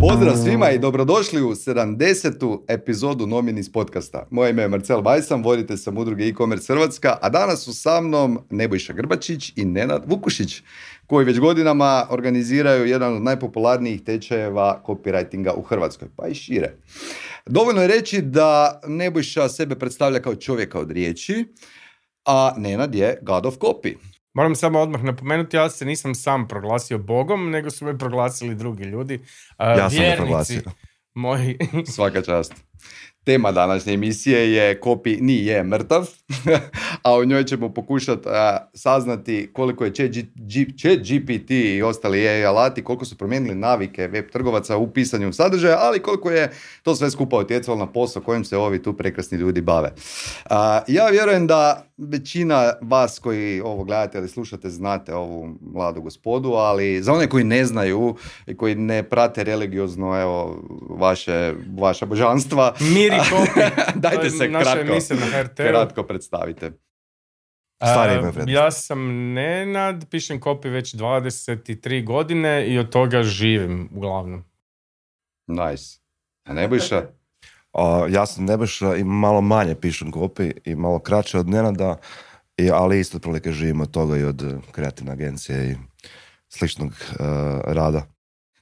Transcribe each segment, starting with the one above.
Pozdrav svima i dobrodošli u 70. epizodu Nominis podcasta. Moje ime je Marcel Bajsam, vodite sam udruge e-commerce Hrvatska, a danas su sa mnom Nebojša Grbačić i Nenad Vukušić, koji već godinama organiziraju jedan od najpopularnijih tečajeva copywritinga u Hrvatskoj, pa i šire. Dovoljno je reći da Nebojša sebe predstavlja kao čovjeka od riječi, a Nenad je God of Copy. Moram samo odmah napomenuti, ja se nisam sam proglasio Bogom, nego su me proglasili drugi ljudi. Ja sam me proglasio. Moji. Svaka čast. Tema današnje emisije je Kopi nije mrtav, a u njoj ćemo pokušati saznati koliko je chat GPT i ostali AI alati, koliko su promijenili navike web trgovaca u pisanju sadržaja, ali koliko je to sve skupa utjecalo na posao kojim se ovi tu prekrasni ljudi bave. ja vjerujem da većina vas koji ovo gledate ili slušate znate ovu mladu gospodu, ali za one koji ne znaju i koji ne prate religiozno evo, vaše, vaša božanstva, Miri Kopi, dajte se kratko, na kratko predstavite. Stari Ja sam Nenad, pišem kopi već 23 godine i od toga živim uglavnom. Nice. A Nebojša? ja sam Nebojša i malo manje pišem kopi i malo kraće od Nenada, i, ali isto prilike živim od toga i od kreativne agencije i sličnog uh, rada.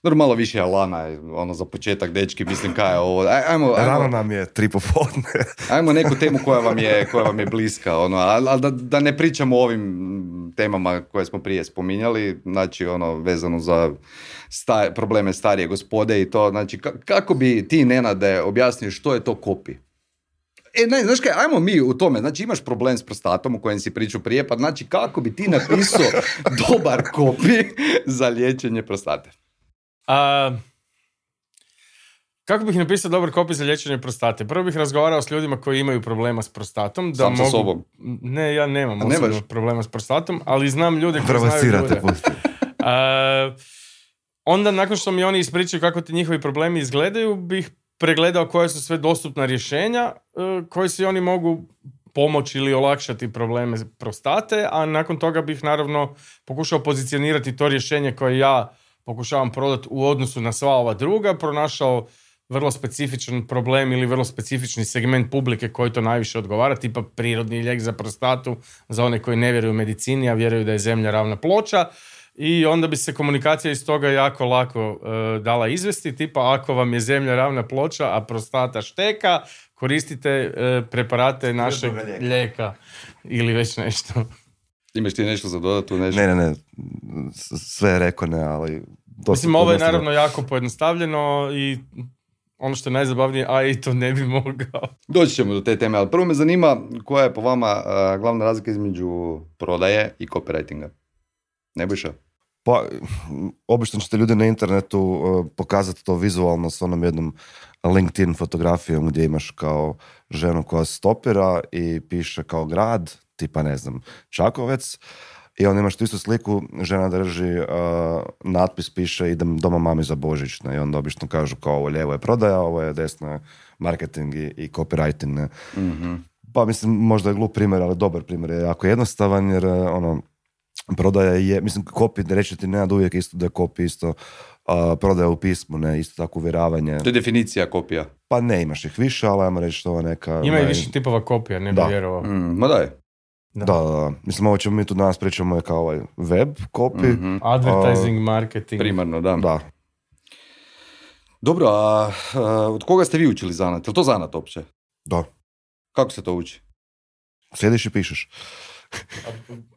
Dobro, malo više Alana, ono za početak, dečki, mislim kaj je ovo. Ajmo, ajmo, Rano nam je tri popodne. ajmo neku temu koja vam je, koja vam je bliska, ono, ali da, da ne pričamo o ovim temama koje smo prije spominjali, znači ono, vezano za sta, probleme starije gospode i to, znači kako bi ti, Nenade, objasnio što je to kopi? E, ne, znaš kaj, ajmo mi u tome, znači imaš problem s prostatom u kojem si pričao prije, pa znači kako bi ti napisao dobar kopi za liječenje prostate? A, kako bih napisao dobar kopij za liječenje prostate? Prvo bih razgovarao s ljudima koji imaju problema s prostatom. Da Sam mogu... sa sobom? Ne, ja nemam osobno problema s prostatom, ali znam ljude koji znaju ljude. A, onda nakon što mi oni ispričaju kako ti njihovi problemi izgledaju, bih pregledao koje su sve dostupna rješenja e, koji si oni mogu pomoći ili olakšati probleme prostate, a nakon toga bih naravno pokušao pozicionirati to rješenje koje ja pokušavam prodati u odnosu na sva ova druga, pronašao vrlo specifičan problem ili vrlo specifični segment publike koji to najviše odgovara, tipa prirodni lijek za prostatu, za one koji ne vjeruju medicini, a vjeruju da je zemlja ravna ploča. I onda bi se komunikacija iz toga jako lako e, dala izvesti, tipa ako vam je zemlja ravna ploča, a prostata šteka, koristite e, preparate našeg lijeka ili već nešto. Imaš ti nešto za dodatu? Nešto? Ne, ne, ne. Sve je rekao ne, ali... Mislim, ovo je naravno jako pojednostavljeno i ono što je najzabavnije, a i to ne bi mogao. Doći ćemo do te teme, ali prvo me zanima koja je po vama glavna razlika između prodaje i copywritinga. Ne biša? Pa, obično ćete ljudi na internetu uh, pokazati to vizualno s onom jednom LinkedIn fotografijom gdje imaš kao ženu koja stopira i piše kao grad, tipa ne znam, Čakovec i onda imaš tu istu sliku, žena drži uh, natpis, piše idem doma mami za Božić ne? i onda obično kažu kao ovo lijevo je prodaja, ovo je desno je marketing i, i copywriting. Ne? Mm-hmm. Pa mislim, možda je glup primjer, ali dobar primjer je jako jednostavan jer uh, ono, prodaja je, mislim, kopi, reći ti nenad uvijek isto da je kopi isto uh, prodaja u pismu, ne, isto tako uvjeravanje. To je definicija kopija. Pa ne, imaš ih više, ali ajmo reći što je neka... Ima i više tipova kopija, ne bi vjerovao. Mm, ma daj. Da. da, da, Mislim, ovo ćemo mi tu danas pričamo je kao ovaj web copy. Mm-hmm. Advertising, uh, marketing. Primarno, da. Da. Dobro, a, od koga ste vi učili zanat? Je to zanat uopće? Da. Kako se to uči? Sjediš i pišeš.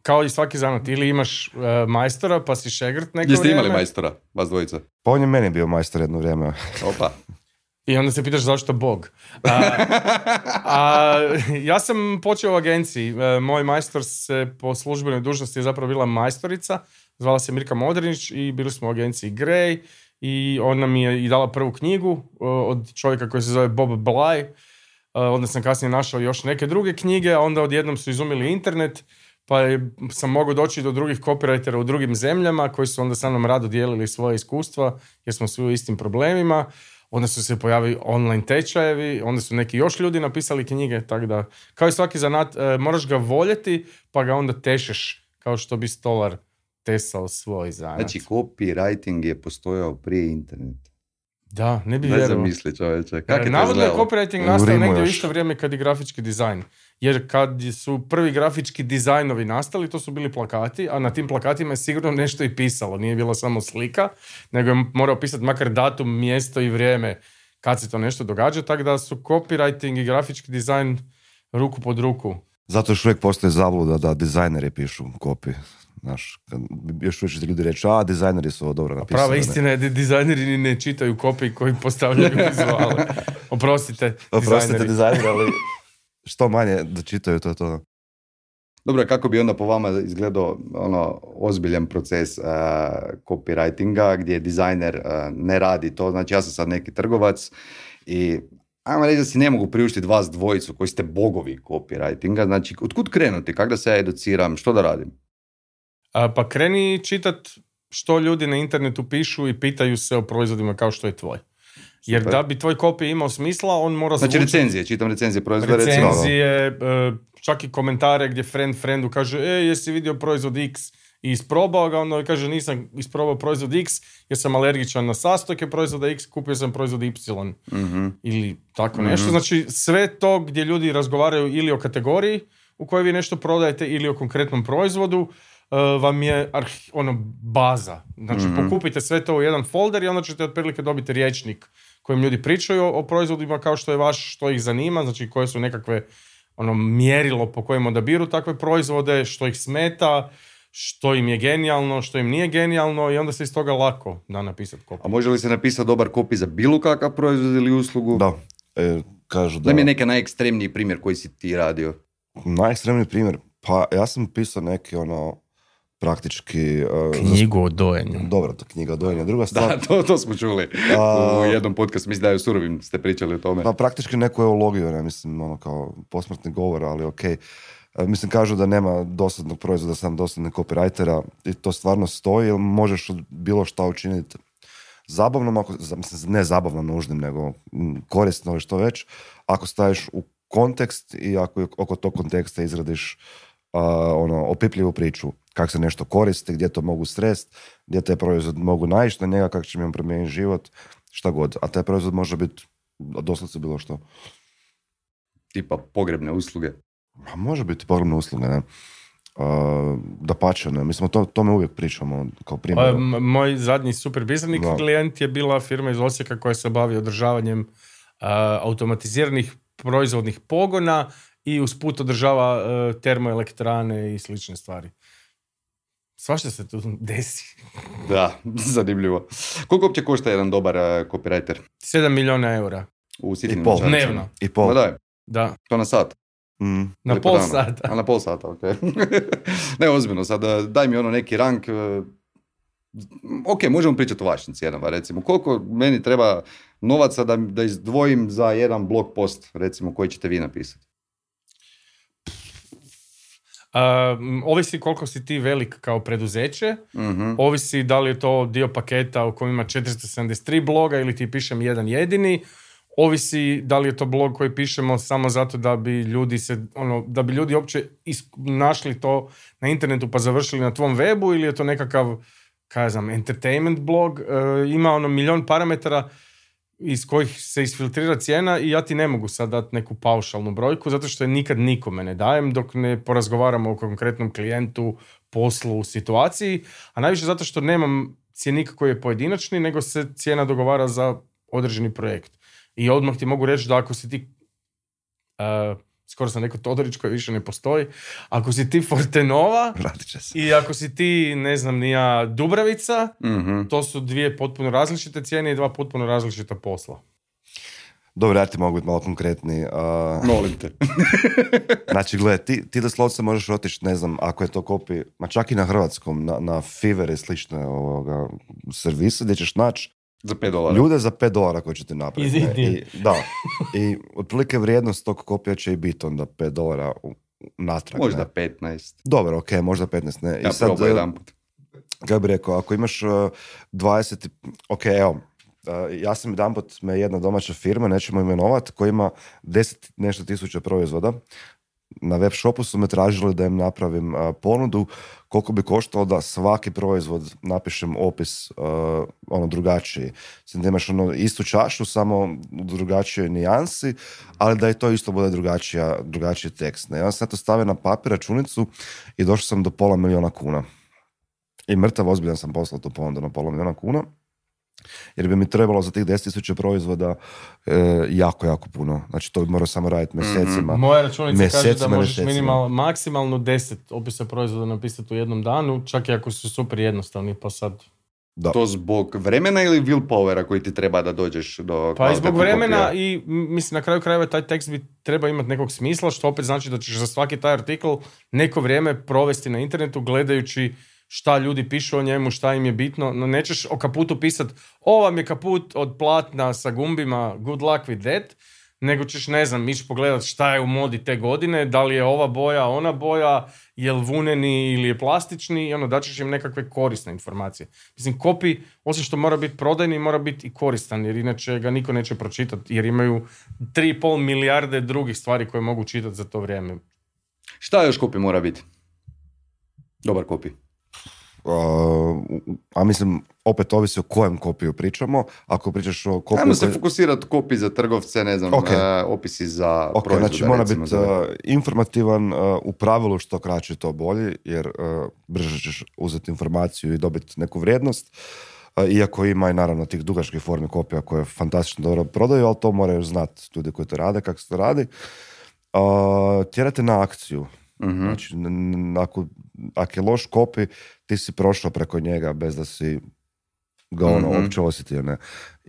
Kao i svaki zanat, ili imaš uh, majstora pa si šegrt neko Jeste vrijeme. imali majstora, vas dvojica? Pa on je meni bio majstor jedno vrijeme. Opa. I onda se pitaš zašto Bog. A, a, ja sam počeo u agenciji. E, moj majstor se po službenoj dužnosti je zapravo bila majstorica. Zvala se Mirka Modrinić i bili smo u agenciji Grey. I ona mi je i dala prvu knjigu od čovjeka koji se zove Bob Bly. E, onda sam kasnije našao još neke druge knjige, a onda odjednom su izumili internet, pa sam mogao doći do drugih copywritera u drugim zemljama koji su onda sa mnom rado dijelili svoje iskustva jer smo svi u istim problemima onda su se pojavili online tečajevi, onda su neki još ljudi napisali knjige, tako da, kao i svaki zanat, e, moraš ga voljeti, pa ga onda tešeš, kao što bi stolar tesao svoj zanat. Znači, copywriting je postojao prije interneta. Da, ne bi vjerovao. zamisli čovječe. Kako je Navodno je copywriting nastao negdje u isto vrijeme kad i grafički dizajn. Jer kad su prvi grafički dizajnovi nastali, to su bili plakati, a na tim plakatima je sigurno nešto i pisalo. Nije bilo samo slika, nego je morao pisati makar datum, mjesto i vrijeme kad se to nešto događa, tako da su copywriting i grafički dizajn ruku pod ruku. Zato još uvijek postoji zabluda da dizajneri pišu kopi. Znaš, još uvijek ljudi reći, a dizajneri su ovo dobro napisali. Prava istina je da dizajneri ne čitaju kopije koji postavljaju vizuale. Oprostite, Oprostite dizajneri, ali što manje da čitaju to to. Dobro, kako bi onda po vama izgledao ono ozbiljan proces uh, copywritinga gdje dizajner uh, ne radi to, znači ja sam sad neki trgovac i ajmo reći da si ne mogu priuštiti vas dvojicu koji ste bogovi copywritinga, znači otkud krenuti, kako da se ja educiram, što da radim? A, pa kreni čitat što ljudi na internetu pišu i pitaju se o proizvodima kao što je tvoj. Jer da bi tvoj kopij imao smisla, on mora Znači recenzije, čitam recenzije proizvoda. Recenzije, e, čak i komentare gdje friend friendu kaže, e, jesi vidio proizvod X i isprobao ga, onda kaže nisam isprobao proizvod X jer sam alergičan na sastojke proizvoda X, kupio sam proizvod Y. mm Ili tako nešto. mm Znači sve to gdje ljudi razgovaraju ili o kategoriji u kojoj vi nešto prodajete ili o konkretnom proizvodu, vam je ono baza. Znači mm pokupite sve to u jedan folder i onda ćete otprilike dobiti riječnik kojim ljudi pričaju o, proizvodima kao što je vaš, što ih zanima, znači koje su nekakve ono mjerilo po kojem odabiru takve proizvode, što ih smeta, što im je genijalno, što im nije genijalno i onda se iz toga lako da napisati kopiju. A može li se napisati dobar kopij za bilo kakav proizvod ili uslugu? Da, e, kažu da... Da mi je neki najekstremniji primjer koji si ti radio. Najekstremniji primjer? Pa ja sam pisao neki ono praktički... Uh, knjigu o dojenju. Dobro, to knjiga o dojenju. Druga stvar... Da, to, to smo čuli. u jednom podcastu, mislim da je u Surovim ste pričali o tome. Pa praktički neku eologiju, ne mislim, ono kao posmrtni govor, ali ok. Mislim, kažu da nema dosadnog proizvoda, sam dosadnog copywritera i to stvarno stoji, jer možeš bilo šta učiniti zabavnom, ako, mislim, ne zabavno nužnim, nego korisno ili što već, ako staviš u kontekst i ako oko tog konteksta izradiš uh, ono, opipljivu priču kako se nešto koristi, gdje to mogu srest, gdje taj proizvod mogu naići na njega, kako će mi on promijeniti život, šta god. A taj proizvod može biti doslovce bilo što. Tipa pogrebne usluge. A može biti pogrebne usluge, ne. Uh, da pače, ne. Mislim, to, to me uvijek pričamo kao primjer. Pa, moj zadnji super bizarni klijent je bila firma iz Osijeka koja se bavi održavanjem uh, automatiziranih proizvodnih pogona i usput održava uh, termoelektrane i slične stvari. Svašta se tu desi. da, zanimljivo. Koliko uopće košta jedan dobar uh, copywriter? 7 milijuna eura. U I pol. Dnevno. I pol. Da, da. To na sat? Mm. Na pol sata. A na pol sata, ok. ne, ozbiljno, sad uh, daj mi ono neki rank. Ok, možemo pričati o vašim cijenama, recimo. Koliko meni treba novaca da, da izdvojim za jedan blog post, recimo, koji ćete vi napisati? Ovisi koliko si ti velik kao preduzeće, uh ovisi da li je to dio paketa u kojem ima 473 bloga ili ti pišem jedan jedini, ovisi da li je to blog koji pišemo samo zato da bi ljudi se, ono, da bi ljudi uopće našli to na internetu pa završili na tvom webu ili je to nekakav, kaj znam, entertainment blog, uh, ima ono milion parametara iz kojih se isfiltrira cijena i ja ti ne mogu sad dati neku paušalnu brojku zato što je nikad nikome ne dajem dok ne porazgovaramo o konkretnom klijentu, poslu, situaciji, a najviše zato što nemam cijenika koji je pojedinačni, nego se cijena dogovara za određeni projekt. I odmah ti mogu reći da ako si ti uh, skoro sam rekao Todorić koji više ne postoji. Ako si ti Fortenova i ako si ti, ne znam, nija Dubravica, mm to su dvije potpuno različite cijene i dva potpuno različita posla. Dobro, ja ti mogu biti malo konkretni. Uh... Molim te. znači, gledaj, ti, ti doslovce možeš otići, ne znam, ako je to kopi, ma čak i na hrvatskom, na, na Fiverr i slične ovoga, servise, gdje ćeš naći za 5 dolara. Ljude za 5 dolara koji ćete napraviti. I, da. I otprilike vrijednost tog kopija će i biti onda 5 dolara natrag. Možda ne. 15. Dobro, ok, možda 15. Ne. Ja I sad, probaj jedan put. Kako bi rekao, ako imaš uh, 20, ok, evo, uh, ja sam jedan put me jedna domaća firma, nećemo imenovati, koja ima 10 nešto tisuća proizvoda, na web shopu su me tražili da im napravim ponudu koliko bi koštalo da svaki proizvod napišem opis ono drugačiji. Znači da imaš ono istu čašu, samo u drugačijoj nijansi, ali da i to isto bude drugačija, drugačiji tekst. Ne? Ja sam to stavio na papir računicu i došao sam do pola milijuna kuna. I mrtav ozbiljan sam poslao tu ponudu na pola milijuna kuna jer bi mi trebalo za tih 10.000 proizvoda e, jako, jako puno. Znači to bi morao samo raditi mhm. mjesecima. Mm-hmm. Moja računica kaže da možeš minimal, maksimalno 10 opisa proizvoda napisati u jednom danu, čak i ako su super jednostavni, pa sad... Da. To zbog vremena ili willpowera koji ti treba da dođeš do... Pa i zbog vremena i mislim na kraju krajeva taj tekst bi treba imati nekog smisla, što opet znači da ćeš za svaki taj artikl neko vrijeme provesti na internetu gledajući šta ljudi pišu o njemu, šta im je bitno. No, nećeš o kaputu pisat, ovo vam je kaput od platna sa gumbima, good luck with that, nego ćeš, ne znam, miš pogledat šta je u modi te godine, da li je ova boja, ona boja, je li vuneni ili je plastični i ono, daćeš im nekakve korisne informacije. Mislim, kopi, osim što mora biti prodajni, mora biti i koristan, jer inače ga niko neće pročitati, jer imaju 3,5 milijarde drugih stvari koje mogu čitati za to vrijeme. Šta još kopi mora biti? Dobar kopi a mislim, opet ovisi o kojem kopiju pričamo. Ako pričaš o kopiju... Ajmo se fokusirati kopiji za trgovce, ne znam, okay. uh, opisi za okay, proizvode. Znači mora biti uh, informativan, uh, u pravilu što kraće to bolje, jer brže ćeš uzeti informaciju i dobiti neku vrijednost. Iako ima i naravno tih dugačkih formi kopija koje fantastično dobro prodaju, ali to moraju znati ljudi koji to rade, kako se to radi. Tjerate na akciju. mm Znači, ako, ako je loš kopi, ti si prošao preko njega bez da si ga ono mm uopće osjetio. Ne?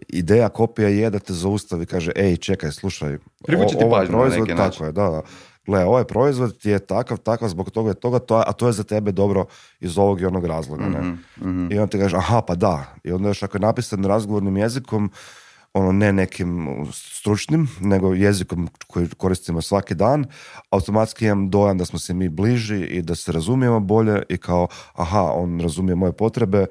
Ideja kopija je da te zaustavi kaže, ej, čekaj, slušaj, Privući ti ovaj proizvod, tako je, da, da. Gle, ovaj proizvod ti je takav, takav, zbog toga je toga, to, a to je za tebe dobro iz ovog i onog razloga. Ne? mm I on ti kaže, aha, pa da. I onda još ako je napisan razgovornim jezikom, ono ne nekim stručnim, nego jezikom koji koristimo svaki dan, automatski imam dojam da smo se mi bliži i da se razumijemo bolje i kao, aha, on razumije moje potrebe,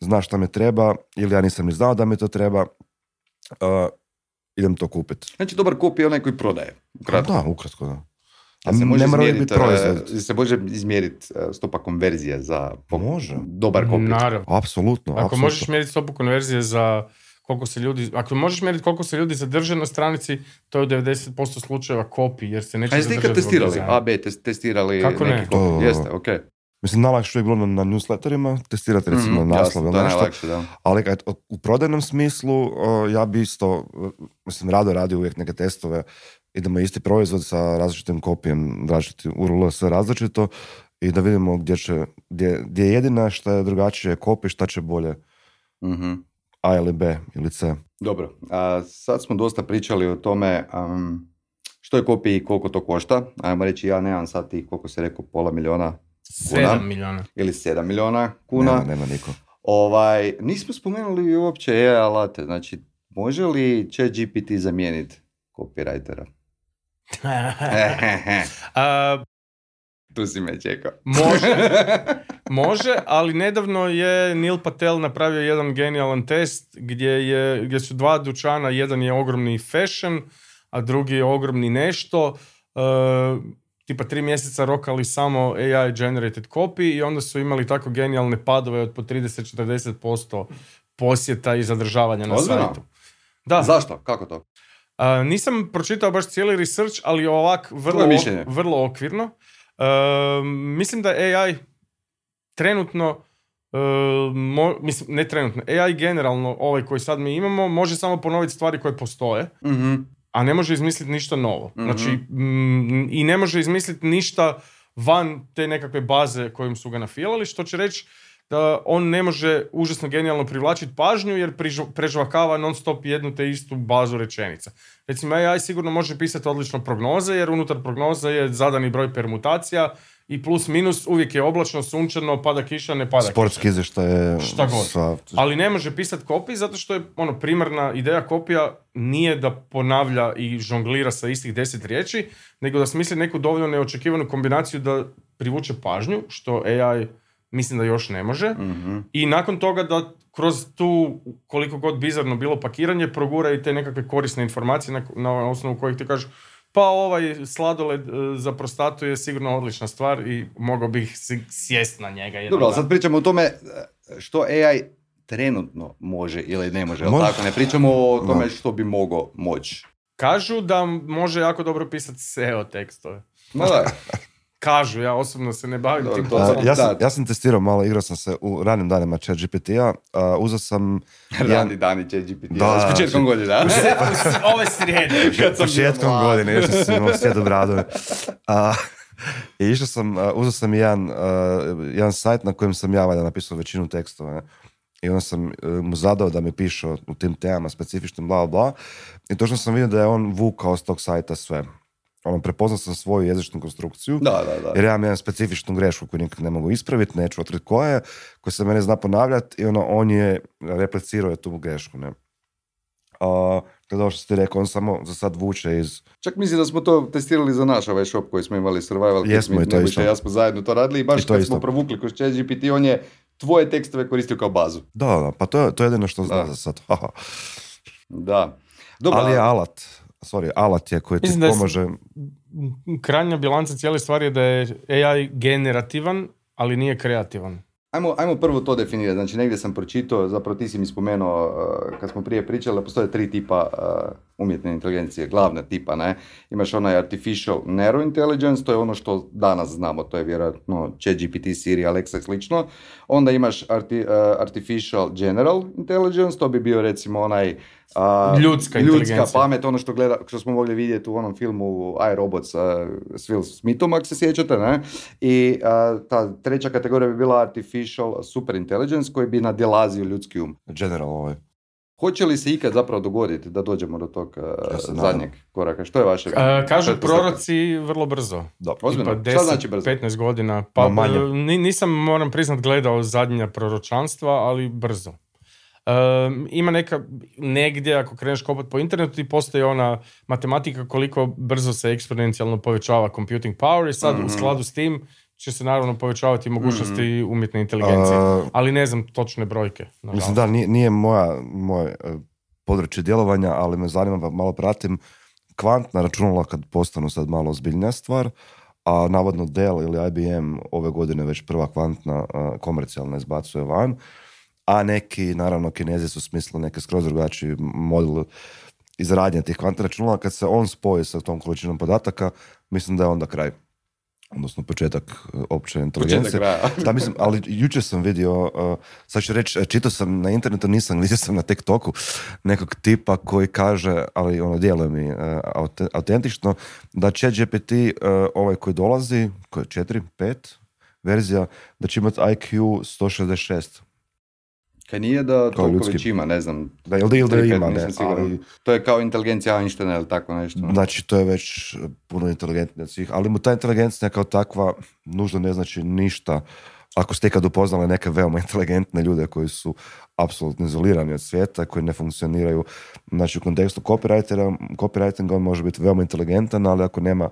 zna šta me treba ili ja nisam ni znao da mi to treba, uh, idem to kupiti. Znači dobar kup je onaj koji prodaje. Ukratko. Da, ukratko, da. A se može izmjeriti uh, se može izmjeriti stopa konverzije za može. dobar kopij. Naravno. Apsolutno. Ako možeš mjeriti stopu konverzije za koliko se ljudi, ako možeš mjeriti koliko se ljudi zadrže na stranici, to je u 90% slučajeva kopi, jer se neće zadržati. A jeste testirali? A, B, testirali Kako neki ne? Jeste, ok. Mislim, najlakše je bilo na, na newsletterima, testirati recimo mm, naslov ili nešto. Da. Ali kad, u prodajnom smislu, ja bi isto, mislim, rado radi uvijek neke testove, idemo isti proizvod sa različitim kopijem, različitim URL, sve različito i da vidimo gdje će, gdje, gdje je jedina što je drugačije kopi, šta će bolje. mm a ili B ili C. Dobro, a sad smo dosta pričali o tome um, što je kopij i koliko to košta. Ajmo reći, ja nemam sad ti koliko se rekao, pola miliona kuna. 7 miliona. Ili 7 miliona kuna. Nema, nema niko. Ovaj, nismo spomenuli uopće AI alate. Znači, može li chat GPT zamijeniti copywritera? uh, tu si me čekao. Može, može, ali nedavno je Neil Patel napravio jedan genijalan test gdje, je, gdje su dva dućana, jedan je ogromni fashion, a drugi je ogromni nešto. Uh, tipa tri mjeseca rokali samo AI generated copy i onda su imali tako genijalne padove od po 30-40% posjeta i zadržavanja na sajtu. Da. Zašto? Kako to? Uh, nisam pročitao baš cijeli research, ali ovak vrlo, vrlo okvirno. Ehm, mislim da AI trenutno, uh, mislim, ne trenutno, AI generalno, ovaj koji sad mi imamo, može samo ponoviti stvari koje postoje, mm a ne može izmisliti ništa novo. mm Znači, mm, i ne može izmisliti ništa van te nekakve baze kojim su ga nafilali, što će reći da on ne može užasno genijalno privlačiti pažnju jer prežvakava non stop jednu te istu bazu rečenica. Recimo AI sigurno može pisati odlično prognoze jer unutar prognoze je zadani broj permutacija i plus minus uvijek je oblačno, sunčano, pada kiša, ne pada Sportski kiša. je... Šta god. Ali ne može pisati kopij zato što je ono primarna ideja kopija nije da ponavlja i žonglira sa istih deset riječi, nego da smisli neku dovoljno neočekivanu kombinaciju da privuče pažnju, što AI mislim da još ne može. Mhm. I nakon toga da kroz tu, koliko god bizarno bilo pakiranje, progura i te nekakve korisne informacije na, na osnovu kojih ti kažeš, pa ovaj sladoled e, za prostatu je sigurno odlična stvar i mogao bih sjest na njega. Dobro, ali sad pričamo o tome e, što AI trenutno može ili ne može, može. tako? Ne pričamo o tome što bi mogao moći. Kažu da može jako dobro pisati SEO tekstove. Ma da. Kažu, ja osobno se ne bavim tim ja, sam, ja sam testirao malo, igrao sam se u ranim danima chat GPT-a, uh, uzao sam... Rani dani chat GPT-a, s početkom godine, da? Ove srijede. S početkom godine, još sam imao sjedu bradove. I išao sam, uh, uzao sam jedan, uh, jedan sajt na kojem sam ja valjda napisao većinu tekstova. I onda sam mu zadao da mi piše u tim temama specifičnim bla bla. I točno sam vidio da je on vukao s tog sajta sve ono, prepoznao sam svoju jezičnu konstrukciju, da, da, da. jer ja imam jedan specifičnu grešku koju nikad ne mogu ispraviti, neću otkriti koja je, koja se mene zna ponavljati i ono, on je replicirao je tu grešku, ne. A, kada što ste rekao, on samo za sad vuče iz... Čak mislim da smo to testirali za naš ovaj shop koji smo imali Survival. Jesmo i to isto. Ja smo zajedno to radili i baš kad smo provukli kroz ChatGPT, on je tvoje tekstove koristio kao bazu. Da, da, pa to je, to je jedino što zna za sad. da. Dobar, Ali je alat sorry, alat je koji ti pomaže. Krajnja bilanca cijele stvari je da je AI generativan, ali nije kreativan. Ajmo, ajmo prvo to definirati. Znači, negdje sam pročitao, zapravo ti si mi spomenuo, uh, kad smo prije pričali, da postoje tri tipa uh, umjetne inteligencije, glavne tipa, ne? Imaš onaj artificial narrow intelligence, to je ono što danas znamo, to je vjerojatno ChatGPT, Siri, Alexa i slično. Onda imaš arti, uh, artificial general intelligence, to bi bio recimo onaj Uh, ljudska, ljudska pamet, ono što, gleda, što smo mogli vidjeti u onom filmu iRobot sa s Will Smithom, ako se sjećate, ne? I ta treća kategorija bi bila artificial super intelligence koji bi nadjelazio ljudski um. General ovaj. Hoće li se ikad zapravo dogoditi da dođemo do tog ja zadnjeg koraka? Što je vaše? kažu proroci vrlo brzo. Dobro, ozbiljno. 10, znači brzo? 15 godina. Pa, nisam, moram priznat, gledao zadnja proročanstva, ali brzo ima neka, negdje ako kreneš kopat po internetu ti postoji ona matematika koliko brzo se eksponencijalno povećava computing power i sad u mhm. skladu s tim će se naravno povećavati mogućnosti mm umjetne inteligencije. ali ne znam točne brojke. Mislim da, nije, nije moja, moje područje djelovanja, ali me zanima, pa malo pratim kvantna računala kad postanu sad malo ozbiljnija stvar, a navodno Dell ili IBM ove godine već prva kvantna komercijalna izbacuje van a neki, naravno, kinezi su smislili neke skroz drugačiji model izradnje tih kvantnih računala. Kad se on spoji sa tom količinom podataka, mislim da je onda kraj odnosno početak e, opće inteligencije. da, mislim, ali jučer sam vidio, uh, sad ću reći, čitao sam na internetu, nisam, vidio sam na TikToku nekog tipa koji kaže, ali ono djeluje mi uh, autentično, da će GPT, uh, ovaj koji dolazi, koji je 4, 5 verzija, da će imati IQ 166. Kaj nije da toliko već ima, ne znam. Da, ili da, da ima, ne, ali... To je kao inteligencija Einsteina ili tako nešto. Znači, to je već puno inteligentnije od svih, ali mu ta inteligencija kao takva nužno ne znači ništa. Ako ste ikad upoznali neke veoma inteligentne ljude koji su apsolutno izolirani od svijeta, koji ne funkcioniraju, znači u kontekstu copywritera, copywriting on može biti veoma inteligentan, ali ako nema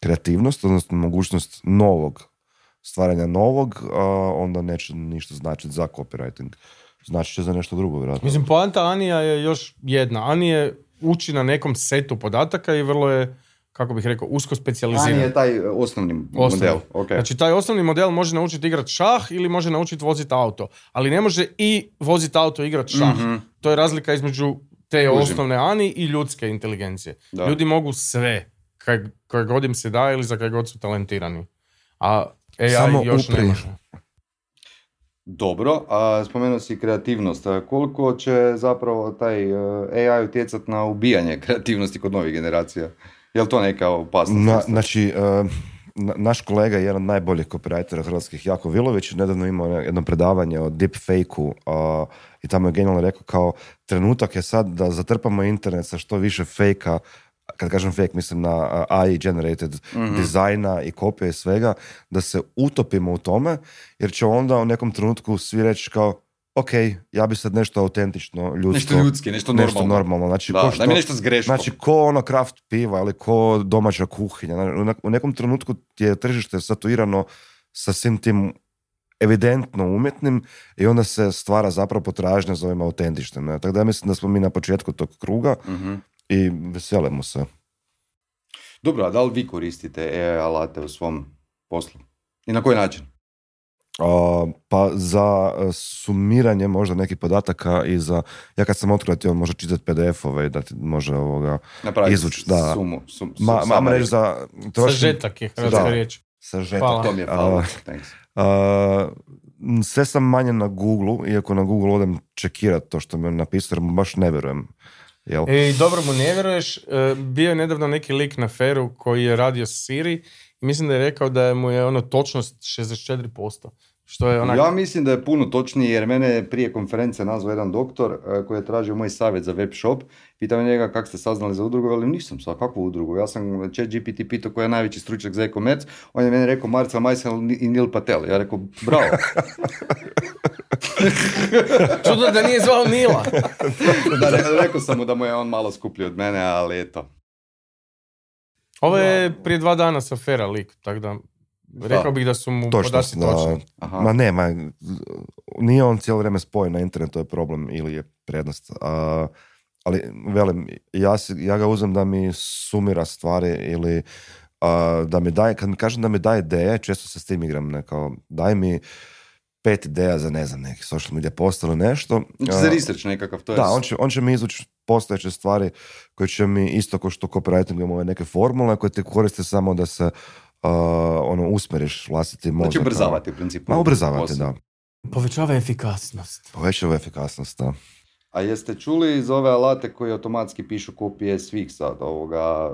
kreativnost, odnosno mogućnost novog stvaranja novog, onda neće ništa značiti za copywriting. Znači će za nešto drugo, vjerojatno. Mislim, poanta Anija je još jedna. Ani je uči na nekom setu podataka i vrlo je kako bih rekao, usko specijaliziran. Ani je taj osnovni, model. Okay. Znači, taj osnovni model može naučiti igrati šah ili može naučiti voziti auto. Ali ne može i voziti auto i igrati šah. mm To je razlika između te osnovne Ani i ljudske inteligencije. Ljudi mogu sve, kaj, god im se daje ili za kaj god su talentirani. A AI Samo još upri. ne. Dobro, a spomenuo si kreativnost. Koliko će zapravo taj e, AI utjecati na ubijanje kreativnosti kod novih generacija? Je li to neka opasnost? Na, znači, e, naš kolega, jedan od najboljih copywritera hrvatskih, Jako Vilović, nedavno imao jedno predavanje o deepfake-u i tamo je genijalno rekao kao trenutak je sad da zatrpamo internet sa što više fejka kad kažem fake, mislim na AI generated mm dizajna i kopije i svega, da se utopimo u tome, jer će onda u nekom trenutku svi reći kao, ok, ja bi sad nešto autentično, ljudsko. Nešto ljudski, nešto normalno. Nešto normalno. Znači, da, ko što, nešto s greškom. Znači, ko ono kraft piva ili ko domaća kuhinja. U nekom trenutku je tržište satuirano sa svim tim evidentno umjetnim i onda se stvara zapravo potražnja za ovim autentičnim. Tako da ja mislim da smo mi na početku tog kruga, mm i veselimo se. Dobro, a da li vi koristite AI alate u svom poslu? I na koji način? pa za e, sumiranje možda nekih podataka i za, ja kad sam otkrio ti on može čitati PDF-ove i da ti može ovoga izvući. Da. Sumu, sum, Ma, mam reći za... Sažetak je hrvatska riječ. Sažetak. Hvala. To mi je hvala. sve sam manje na Google, iako na Google odem čekirati to što mi on napisao, jer mu baš ne vjerujem. Jel? I dobro mu ne vjeruješ, e, bio je nedavno neki lik na feru koji je radio Siri mislim da je rekao da mu je ono točnost 64%. Što je Ja mislim da je puno točnije jer mene je prije konferencije nazvao jedan doktor e, koji je tražio moj savjet za web shop. Pitao njega kako ste saznali za udrugu, ali nisam sa kakvu udrugu. Ja sam chat GPT pitao koji je najveći stručnjak za e-commerce. On je meni rekao Marcel Majsel i Nil Patel. Ja rekao bravo. Čudno da nije zvao Nila. da, rekao sam mu da mu je on malo skuplji od mene, ali eto. Ovo je prije dva dana sa Fera lik, tako da Rekao bih da su mu Točno, podaci točni. Ma ne, ma, nije on cijelo vrijeme spoj na internet, to je problem ili je prednost. A, ali, velim, ja, ja ga uzem da mi sumira stvari ili da mi daje, kad mi kažem da mi daje ideje, često se s tim igram, ne, kao, daj mi pet ideja za, ne znam, neki social media post ili nešto. Za research nekakav, to je... Da, on će, on će mi izvući postojeće stvari koje će mi isto kao što copywriting imamo neke formule koje te koriste samo da se uh, ono, usmeriš vlastiti mozak. Znači ubrzavati u principu. Ma ubrzavati, da. Povećava efikasnost. Povećava efikasnost, da. A jeste čuli iz ove alate koji automatski pišu kopije svih sad ovoga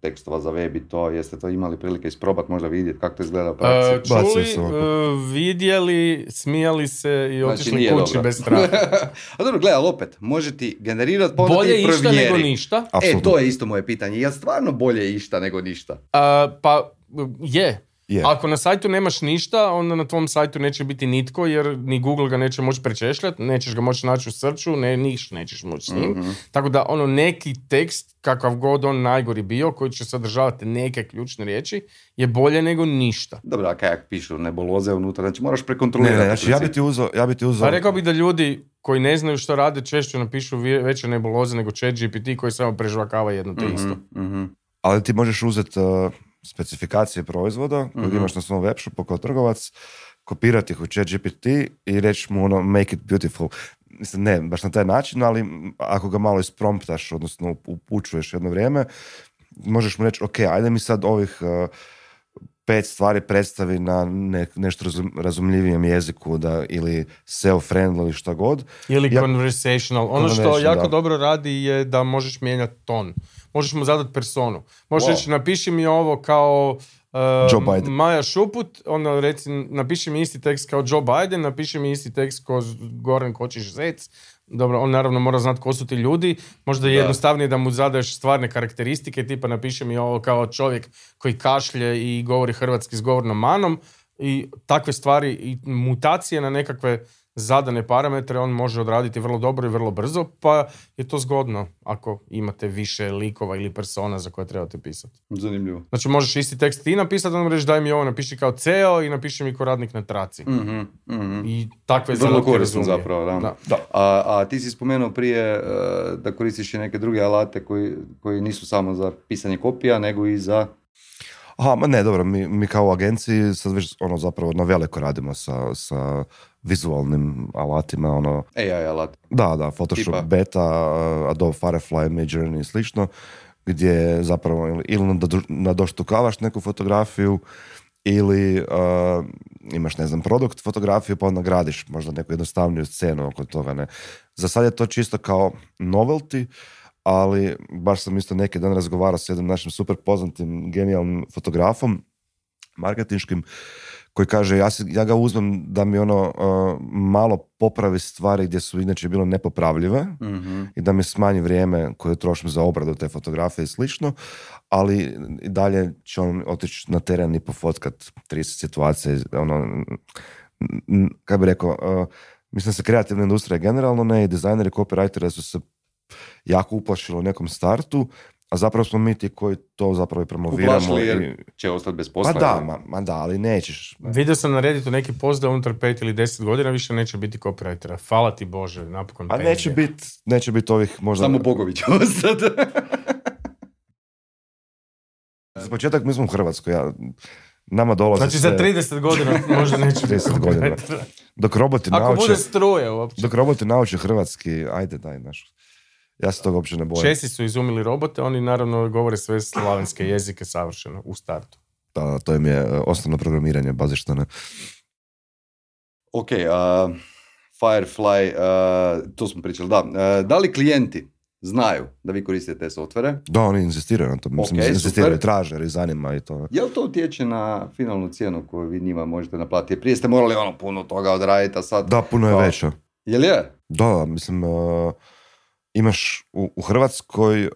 tekstova za web i to, jeste to imali prilike isprobat, možda vidjeti kako to izgleda u praksi? Uh, čuli, uh, vidjeli, smijali se i znači, otišli kući bez straha. A dobro, gledaj, opet, može ti generirati, pa bolje išta nego ništa. E, to je isto moje pitanje. Je stvarno bolje išta nego ništa? Uh, pa je. Ako na sajtu nemaš ništa, onda na tvom sajtu neće biti nitko, jer ni Google ga neće moći prečešljati, nećeš ga moći naći u srču, ne, niš nećeš moći s njim. Mhm. Tako da ono neki tekst, kakav god on najgori bio, koji će sadržavati neke ključne riječi, je bolje nego ništa. Dobro, a kajak pišu nebuloze unutra, znači moraš prekontrolirati. Ne, ne, znači ja bi ti uzao... Ja bi ti uzao... Pa rekao bih da ljudi koji ne znaju što rade češće napišu veće nebuloze nego chat GPT koji samo prežvakava jedno te mhm, isto. Mm-hmm. Ali ti možeš uzeti uh, specifikacije proizvoda koje mm imaš na svom webshopu kao trgovac, kopirati ih u chat GPT i reći mu ono make it beautiful. Mislim, ne, baš na taj način, ali ako ga malo ispromptaš, odnosno upućuješ jedno vrijeme, možeš mu reći, ok, ajde mi sad ovih uh, pet stvari predstavi na ne, nešto razumljivijem jeziku da, ili SEO-friendly ili šta god. Ili ja, conversational. Ono što jako dobro radi je da možeš mijenjati ton možeš mu zadati personu. Možeš wow. reći, napiši mi ovo kao uh, Maja Šuput, onda reci, napiši mi isti tekst kao Joe Biden, napiši mi isti tekst kao Goran Kočiš Zec. Dobro, on naravno mora znati ko su ti ljudi. Možda je jednostavnije da mu zadaješ stvarne karakteristike, tipa napiši mi ovo kao čovjek koji kašlje i govori hrvatski s govornom manom i takve stvari i mutacije na nekakve zadane parametre on može odraditi vrlo dobro i vrlo brzo, pa je to zgodno ako imate više likova ili persona za koje trebate pisati. Zanimljivo. Znači možeš isti tekst ti napisati, onda reći daj mi ovo, napiši kao CEO i napiši mi ko radnik na traci. mm mm I takve Vrlo korisno zapravo, da. da. A, a, ti si spomenuo prije uh, da koristiš i neke druge alate koji, koji nisu samo za pisanje kopija, nego i za Aha, ma ne, dobro, mi, mi kao u agenciji sad već ono zapravo na veliko radimo sa, sa vizualnim alatima, ono... AI alat. Da, da, Photoshop Tipa. Beta, Adobe Firefly, Midjourney i slično, gdje zapravo ili nadoštukavaš neku fotografiju ili uh, imaš, ne znam, produkt fotografiju pa onda gradiš možda neku jednostavniju scenu oko toga, ne. Za sad je to čisto kao novelty, ali baš sam isto neki dan razgovarao s jednim našim super poznatim, genijalnim fotografom, marketinškim, koji kaže ja, se, ja ga uzmem da mi ono uh, malo popravi stvari gdje su inače bile nepopravljive mm i da mi smanji vrijeme koje trošim za obradu te fotografije i slično, ali i dalje će on otići na teren i pofotkat 30 situacije, ono, kako bi rekao, uh, mislim se kreativna industrija generalno ne i dizajneri, copywriteri su se jako uplašili u nekom startu, a zapravo smo mi ti koji to zapravo i promoviramo. jer i... će ostati bez posla. Pa da, ma, ma, da, ali nećeš. Ne. Vidio sam na Redditu neki post da unutar pet ili deset godina više neće biti copywritera. Hvala ti Bože, napokon A neće biti neće bit ovih možda... Samo Bogović ostati. Za početak mi smo u Hrvatskoj, ja, nama dolazi Znači za 30 godina možda neće 30 godina. Dok roboti Ako nauče... bude struje uopće. Dok roboti nauče hrvatski, ajde daj, naš. Ja se toga uopće ne bojim. Česi su izumili robote, oni naravno govore sve slavenske jezike savršeno u startu. Da, to im je e, osnovno programiranje, bazištane. Ok, uh, Firefly, uh, to smo pričali, da. Uh, da li klijenti znaju da vi koristite te softvere? Da, oni insistiraju na to. Mislim, Ok, insistiraju, super. traže jer zanima i to. Je li to utječe na finalnu cijenu koju vi njima možete naplatiti? Prije ste morali ono puno toga odraditi, a sad... Da, puno je veća. Jel je? Da, mislim, uh, imaš u, u Hrvatskoj uh,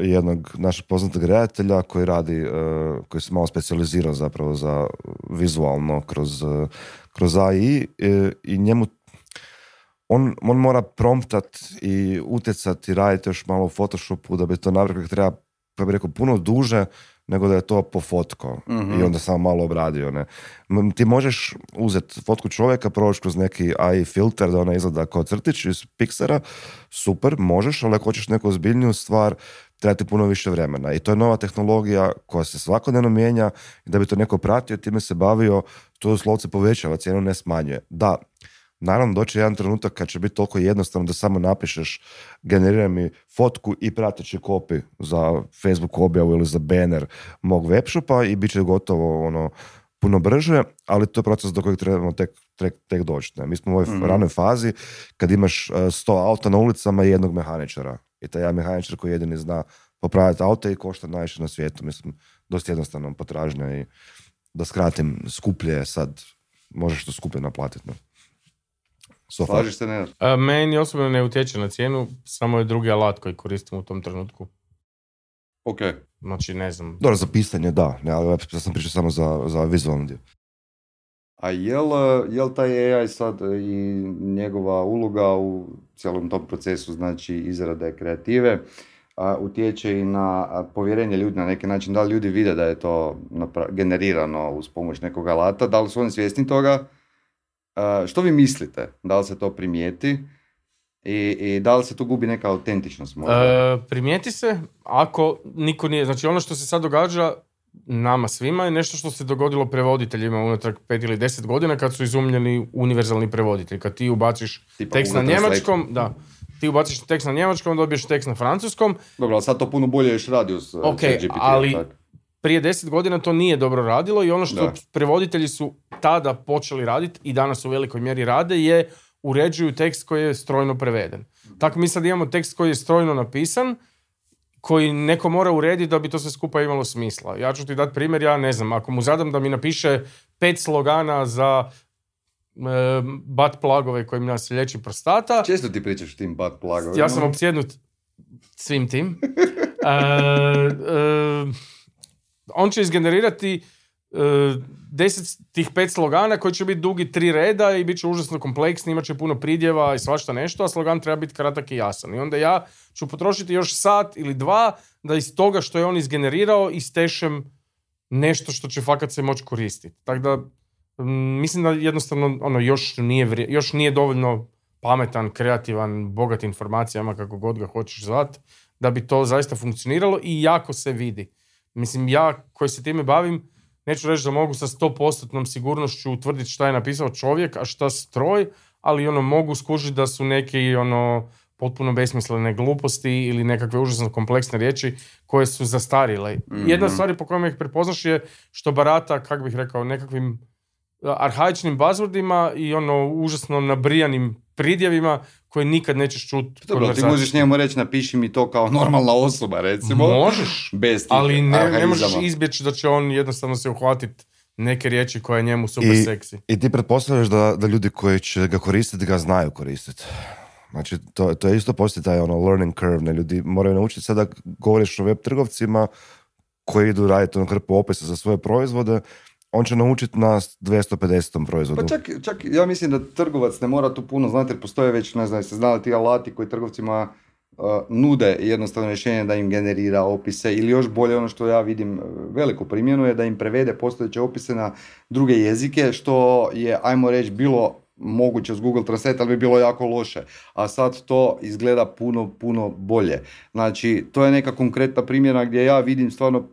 jednog našeg poznatog redatelja koji radi, uh, koji se malo specijalizirao zapravo za vizualno kroz, uh, kroz AI i, njemu on, on mora promptat i utjecat i raditi još malo u Photoshopu da bi to napravio kako treba, pa bi rekao, puno duže nego da je to pofotko Mhm. i onda samo malo obradio. Ne? Ti možeš uzeti fotku čovjeka, proći kroz neki AI filter da ona izgleda kao crtić iz Pixara, super, možeš, ali ako hoćeš neku ozbiljniju stvar, treba ti puno više vremena. I to je nova tehnologija koja se svakodnevno mijenja i da bi to neko pratio, time se bavio, to doslovce povećava, cijenu ne smanjuje. Da, Naravno, doći jedan trenutak kad će biti toliko jednostavno da samo napišeš generiraj mi fotku i prateći kopi za Facebook objavu ili za banner mog webshopa i bit će gotovo ono puno brže, ali to je proces do kojeg trebamo tek, tek, tek doći. Ne? Mi smo u ovoj Mhm. ranoj fazi kad imaš uh, 100 auta na ulicama i jednog mehaničara. I taj jedan mehaničar koji jedini zna popraviti auto i košta najviše na svijetu. Mislim, dosta jednostavno potražnja i da skratim, skuplje je sad, možeš to skuplje naplatiti. Ne? So. Slažiš se, ne? A, meni osobno ne utječe na cijenu, samo je drugi alat koji koristim u tom trenutku. Ok. Znači, ne znam. Dobro, za pisanje da, ne, ali ja sam pričao samo za, za vizualni dio. A jel, jel taj AI sad i njegova uloga u cijelom tom procesu, znači izrade kreative, a, utječe i na povjerenje ljudi na neki način, da li ljudi vide da je to napra- generirano uz pomoć nekog alata, da li su oni svjesni toga? A, što vi mislite? Da li se to primijeti? I, i da li se tu gubi neka autentičnost možda? E, primijeti se, ako niko nije, znači ono što se sad događa nama svima je nešto što se dogodilo prevoditeljima unatrag pet ili deset godina kad su izumljeni univerzalni prevoditelji. Kad ti ubaciš Tipa tekst na njemačkom, da, ti ubaciš tekst na njemačkom, dobiješ tekst na francuskom, Dobro, ali sad to puno bolje još radi uz uh, Ok, ali- tak? Prije deset godina to nije dobro radilo i ono što Da. prevoditelji su tada počeli raditi i danas u velikoj mjeri rade je uređuju tekst koji je strojno preveden. Tako mi sad imamo tekst koji je strojno napisan, koji neko mora urediti da bi to sve skupa imalo smisla. Ja ću ti dati primjer, ja ne znam, ako mu zadam da mi napiše pet slogana za e, bat plagove kojim nas liječi prostata, Često ti pričaš tim bad plugovima. ja sam opsjednut svim tim. E, e, on će izgenerirati e, deset tih pet slogana koji će biti dugi tri reda i bit će užasno kompleksni, imat će puno pridjeva i svašta nešto, a slogan treba biti kratak i jasan. I onda ja ću potrošiti još sat ili dva da iz toga što je on izgenerirao istešem nešto što će fakat se moći koristiti. Tako da mislim da jednostavno ono još nije, vrije- još nije dovoljno pametan, kreativan, bogat informacijama, kako god ga hoćeš zvat, da bi to zaista funkcioniralo i jako se vidi. Mislim, ja koji se time bavim, neću reći da mogu sa 100% sigurnošću utvrditi šta je napisao čovjek, a šta stroj, ali ono mogu skužiti da su neki ono potpuno besmislene gluposti ili nekakve užasno kompleksne riječi koje su zastarile. Jedna Mhm. stvar po kojoj ih prepoznaš je što barata, kako bih rekao, nekakvim arhaičnim buzzwordima i ono užasno nabrijanim pridjevima koje nikad nećeš čuti. Dobro, ti možeš njemu reći napiši mi to kao normalna osoba, recimo. Možeš, Bez tih ali ne, ne možeš izbjeći da će on jednostavno se uhvatiti neke riječi koje je njemu super I- seksi. I ti pretpostavljaš da, da ljudi koji će ga koristiti ga znaju koristiti. Znači, to, to je isto postoji taj ono learning curve, ne? Ljudi moraju naučiti sada govoriš o web trgovcima koji idu raditi ono hrpu opisa za svoje proizvode, on će naučiti na 250. proizvodu. Pa čak, čak ja mislim da trgovac ne mora tu puno znati jer postoje već, ne znam, jeste znali ti alati koji trgovcima uh, nude jednostavno rješenje da im generira opise ili još bolje ono što ja vidim uh, veliku primjenu je da im prevede postojeće opise na druge jezike što je, ajmo reći, bilo moguće s Google Translate, ali bi bilo jako loše. A sad to izgleda puno, puno bolje. Znači, to je neka konkretna primjera gdje ja vidim stvarno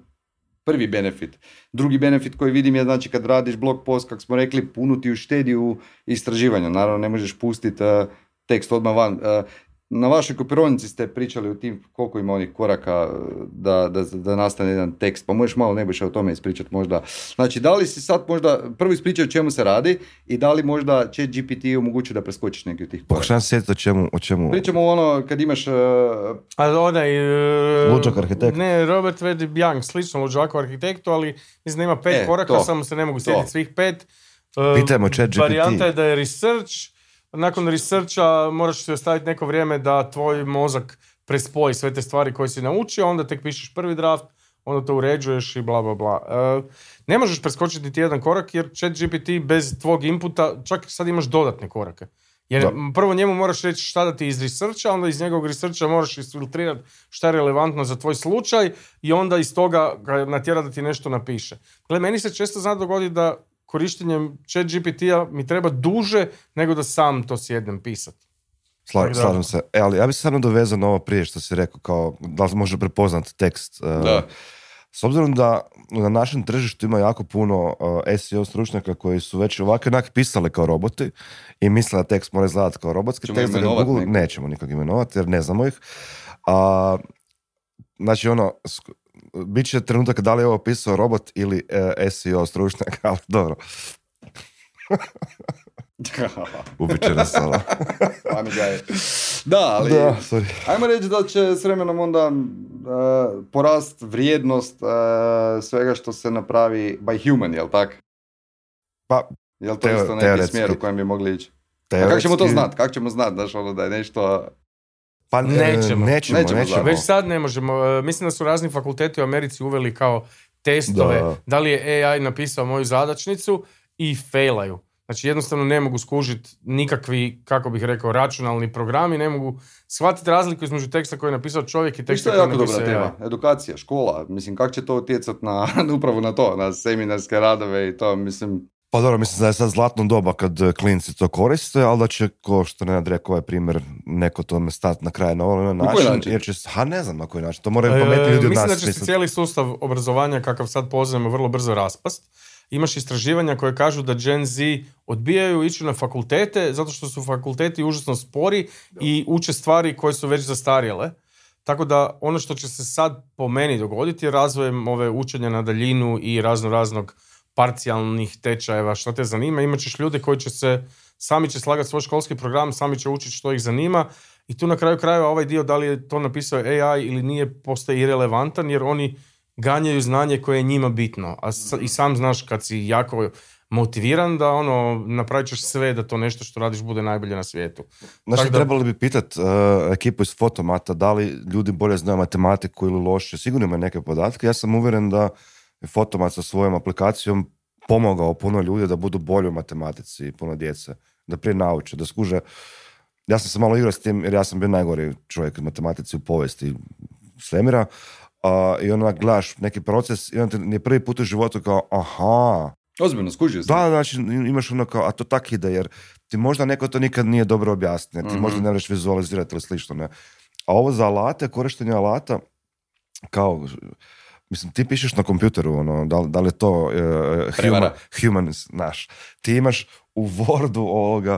prvi benefit. Drugi benefit koji vidim je znači kad radiš blog post, kako smo rekli, puno ti uštedi u istraživanju. Naravno ne možeš pustiti uh, tekst odmah van. Uh, na vašoj kopironici ste pričali o tim koliko ima onih koraka e, da, da, da nastane jedan tekst, pa možeš malo Nebojša o tome ispričati možda. Znači, da li si sad možda prvo ispričao o čemu se radi i da li možda će GPT omogućiti da preskočiš neki od tih koraka? Pokušam se o čemu, o čemu... Pričamo ono kad imaš... Uh... A onaj... Uh, Luđak arhitekt. Ne, Robert Vedi Young, slično Luđaku arhitektu, ali mislim da ima pet e, koraka, to, samo se ne mogu sjetiti svih pet. Uh, Pitajmo chat GPT. Varijanta je da je research, nakon researcha moraš si ostaviti neko vrijeme da tvoj mozak prespoji sve te stvari koje si naučio, onda tek pišeš prvi draft, onda to uređuješ i bla bla bla. E, ne možeš preskočiti niti jedan korak jer chat GPT bez tvog inputa, čak sad imaš dodatne korake. Jer prvo njemu moraš reći šta da ti iz researcha, onda iz njegovog researcha moraš isfiltrirati šta je relevantno za tvoj slučaj i onda iz toga ga natjera da ti nešto napiše. Gle, meni se često zna dogoditi da korištenjem chat GPT-a mi treba duže nego da sam to sjednem pisat. Slažem se. E, ali ja bih se samo dovezao na ovo prije što si rekao, kao da li može prepoznat tekst. E, da. S obzirom da na našem tržištu ima jako puno uh, SEO stručnjaka koji su već ovako onak pisali kao roboti i misle da tekst mora izgledati kao robotski Čemo tekst. Google, nećemo nikog imenovati jer ne znamo ih. A, znači ono, bit će trenutak da li je ovo pisao robot ili uh, SEO stručnjak, ali dobro. Ubiće nas ono. da, ali da, ajmo reći da će s vremenom onda uh, porast vrijednost uh, svega što se napravi by human, jel tak? Pa, jel to isto neki smjer u kojem bi mogli ići? A kako ćemo to znati? Kako ćemo znati, znaš, ono da je nešto pa nećemo. Nećemo, nećemo, nećemo. Već sad ne možemo. E, mislim da su razni fakulteti u Americi uveli kao testove. Da, da li je AI napisao moju zadačnicu i failaju. Znači jednostavno ne mogu skužiti nikakvi, kako bih rekao, računalni programi, ne mogu shvatiti razliku između teksta koji je napisao čovjek i teksta koji je napisao dobra tema. Edukacija, škola, mislim kako će to utjecati na, upravo na to, na seminarske radove i to, mislim... Pa dobro, mislim da je sad zlatno doba kad e, klinci to koriste, ali da će, ko što ne rekao ovaj primjer, neko tome stati na kraj na ovaj način, način, jer će, ha ne znam na koji način, to moraju e, pametni ljudi od nas. Mislim da će se cijeli sustav obrazovanja kakav sad poznajemo vrlo brzo raspast. Imaš istraživanja koje kažu da Gen Z odbijaju ići na fakultete zato što su fakulteti užasno spori i uče stvari koje su već zastarjele. Tako da ono što će se sad po meni dogoditi je razvojem ove učenja na daljinu i razno raznog parcijalnih tečajeva, što te zanima. Imaćeš ljude koji će se, sami će slagati svoj školski program, sami će učiti što ih zanima i tu na kraju krajeva ovaj dio da li je to napisao AI ili nije postaje irelevantan jer oni ganjaju znanje koje je njima bitno. A i sam znaš kad si jako motiviran da ono napravit ćeš sve da to nešto što radiš bude najbolje na svijetu. Znači da... trebali bi pitat uh, ekipu iz Fotomata da li ljudi bolje znaju matematiku ili loše. Sigurno imaju neke podatke. Ja sam uvjeren da Fotomat sa svojom aplikacijom pomogao puno ljudi da budu bolji u matematici i puno djece. Da prije nauče, da skuže. Ja sam se malo igrao s tim jer ja sam bio najgori čovjek u matematici u povijesti svemira. Uh, I onda gledaš neki proces i onda ti je prvi put u životu kao aha, Ozbiljno, skužio Da, znači imaš ono kao, a to tak ide, jer ti možda neko to nikad nije dobro objasnio, ti možda mhm. ne možeš vizualizirati ili slično, ne. A ovo za alate, korištenje alata, kao, Mislim, ti pišeš na kompjuteru, ono, da, da li je to uh, human, human, naš. Ti imaš u Wordu ovoga,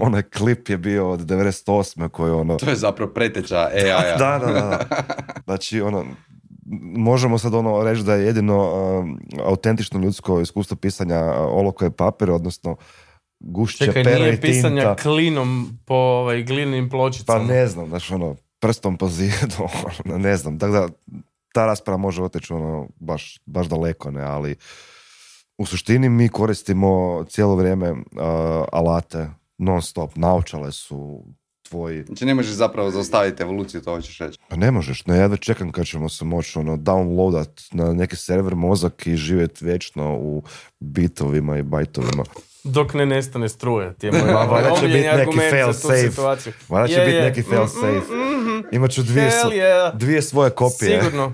onaj klip je bio od 98. koji ono... To je zapravo preteča AI-a. da, da, da. Znači, ono, možemo sad ono reći da je jedino uh, autentično ljudsko iskustvo pisanja uh, oloko je papir, odnosno gušće Čekaj, pera nije pisanja klinom po ovaj, glinim pločicama. Pa ne znam, znači ono, prstom po zidu, ono, ne znam. Tako da, ta rasprava može otići ono, baš, baš daleko, ne, ali u suštini mi koristimo cijelo vrijeme uh, alate non stop, naučale su tvoji... Znači ne možeš zapravo zaustaviti evoluciju, to hoćeš reći. Pa ne možeš, ne, ja da čekam kad ćemo se moći ono, downloadat na neki server mozak i živjeti vječno u bitovima i bajtovima. Dok ne nestane struje, ti je moj Valjda će biti neki fail safe. Valjda će biti neki fail safe. Imat ću dvije, dvije svoje kopije. Sigurno.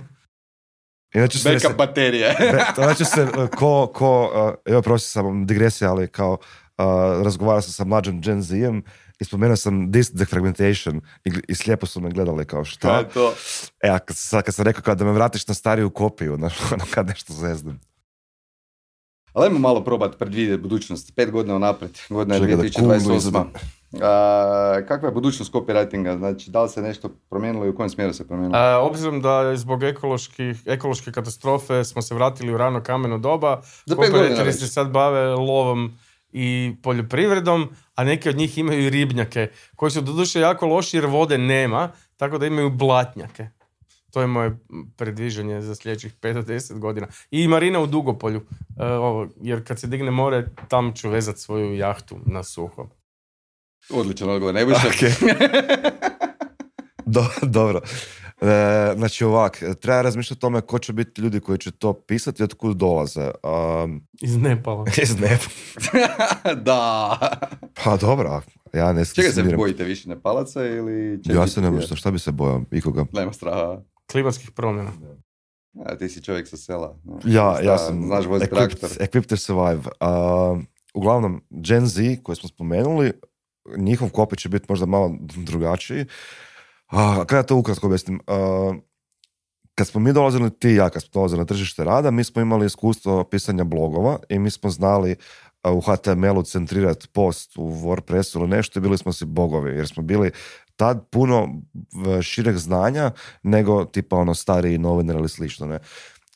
Inače Backup baterije. znači se, ko, ko, evo prosim samo digresija, ali kao razgovarao sam sa mlađim Gen Z-em i spomenuo sam this defragmentation i, i slijepo su me gledali kao šta. je to? E, a kad, sad kad sam rekao kao da me vratiš na stariju kopiju, znaš, ono kad nešto zezdem. Ali ajmo malo probati predvidjeti budućnost. Pet godina unaprijed, godina je 2028. A, kakva je budućnost copywritinga? Znači, da li se nešto promijenilo i u kojem smjeru se promijenilo? A, obzirom da zbog ekoloških, ekološke katastrofe smo se vratili u rano kameno doba, copywriteri se sad bave lovom i poljoprivredom, a neki od njih imaju i ribnjake, koji su doduše jako loši jer vode nema, tako da imaju blatnjake. To je moje predviđanje za sljedećih 5 do 10 godina. I Marina u Dugopolju, e, ovo, jer kad se digne more, tam ću vezati svoju jahtu na suho. Odličan odgovor, ne okay. Do, dobro. E, znači ovak, treba razmišljati o tome ko će biti ljudi koji će to pisati i od kud dolaze. Um, iz Nepala. iz Nepala. da. Pa dobro, ja ne Čega se bojite više Nepalaca ili... Ja se ne možem, šta bi se bojao, ikoga? Nema straha. Klimatskih promjena. A, ti si čovjek sa sela. Ja, ja sam znaš equipped, traktor. Equipped to survive. Uh, uglavnom, Gen Z, koji smo spomenuli, njihov kopij će biti možda malo drugačiji. A, kada to ukratko objasnim? kad smo mi dolazili, ti i ja, kad smo dolazili na tržište rada, mi smo imali iskustvo pisanja blogova i mi smo znali u HTML-u centrirati post u WordPressu ili nešto i bili smo si bogovi, jer smo bili tad puno šireg znanja nego tipa ono stariji novinar ili slično. Ne?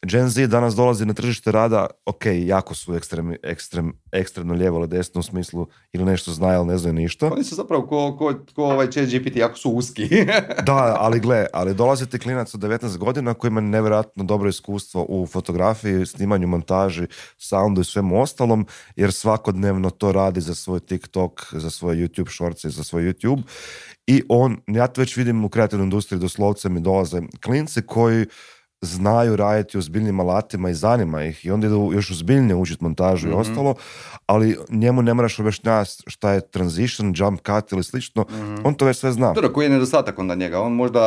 Gen Z danas dolazi na tržište rada, ok, jako su ekstrem, ekstrem, ekstremno lijevo ili desno u smislu ili nešto znaju, ali ne znaju ništa. Oni su zapravo ko, ko, ko ovaj chat GPT, jako su uski. da, ali gle, ali dolazi ti klinac od 19 godina koji ima nevjerojatno dobro iskustvo u fotografiji, snimanju, montaži, soundu i svemu ostalom, jer svakodnevno to radi za svoj TikTok, za svoj YouTube shorts i za svoj YouTube. I on, ja to već vidim u kreativnoj industriji, doslovce mi dolaze klinci koji znaju raditi u zbiljnim alatima i zanima ih i onda idu još ozbiljnije učiti montažu i mhm. ostalo, ali njemu ne moraš objašnjavati šta je transition, jump cut ili slično, mm on to već sve zna. Dobro, koji je nedostatak onda njega? On možda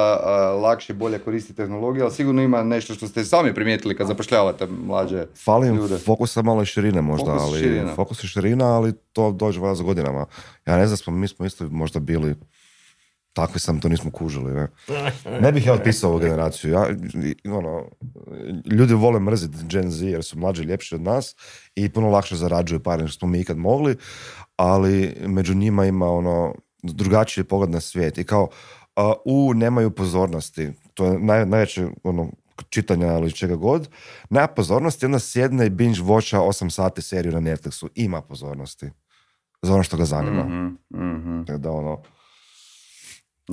lakše, bolje koristi tehnologiju, ali sigurno ima nešto što ste sami primijetili kad zapošljavate mlađe Fali ljude. fokusa malo i širine možda, fokus ali širina. fokus i širina, ali to dođe za godinama. Ja ne znam, smo, mi smo isto možda bili Takvi sam, to nismo kužili. Ne, ne bih ja otpisao ovu generaciju. Ja, ono, ljudi vole mrziti Gen Z jer su mlađi ljepši od nas i puno lakše zarađuju pare nego smo mi ikad mogli, ali među njima ima ono drugačiji pogled na svijet. I kao, u nemaju pozornosti. To je naj, najveće ono, čitanja ili čega god. Nema pozornosti, onda sjedne i binge watcha 8 sati seriju na Netflixu. Ima pozornosti. Za ono što ga zanima. Mm-hmm, Da, ono,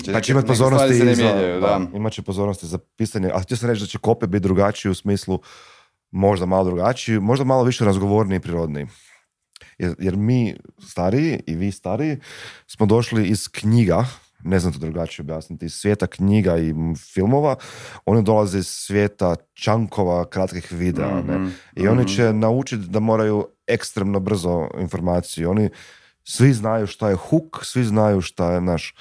Znači, znači imat pozornosti za, mijenjaju, da. imat će pozornosti za pisanje, a htio sam reći da će kope biti drugačiji u smislu možda malo drugačiji, možda malo više razgovorniji i prirodniji. Jer, jer mi stariji i vi stariji smo došli iz knjiga, ne znam to drugačije objasniti, iz svijeta knjiga i filmova, oni dolaze iz svijeta čankova, kratkih videa, ne? Mhm, I oni mhm. će naučiti da moraju ekstremno brzo informaciju. Oni svi znaju šta je hook, svi znaju šta je naš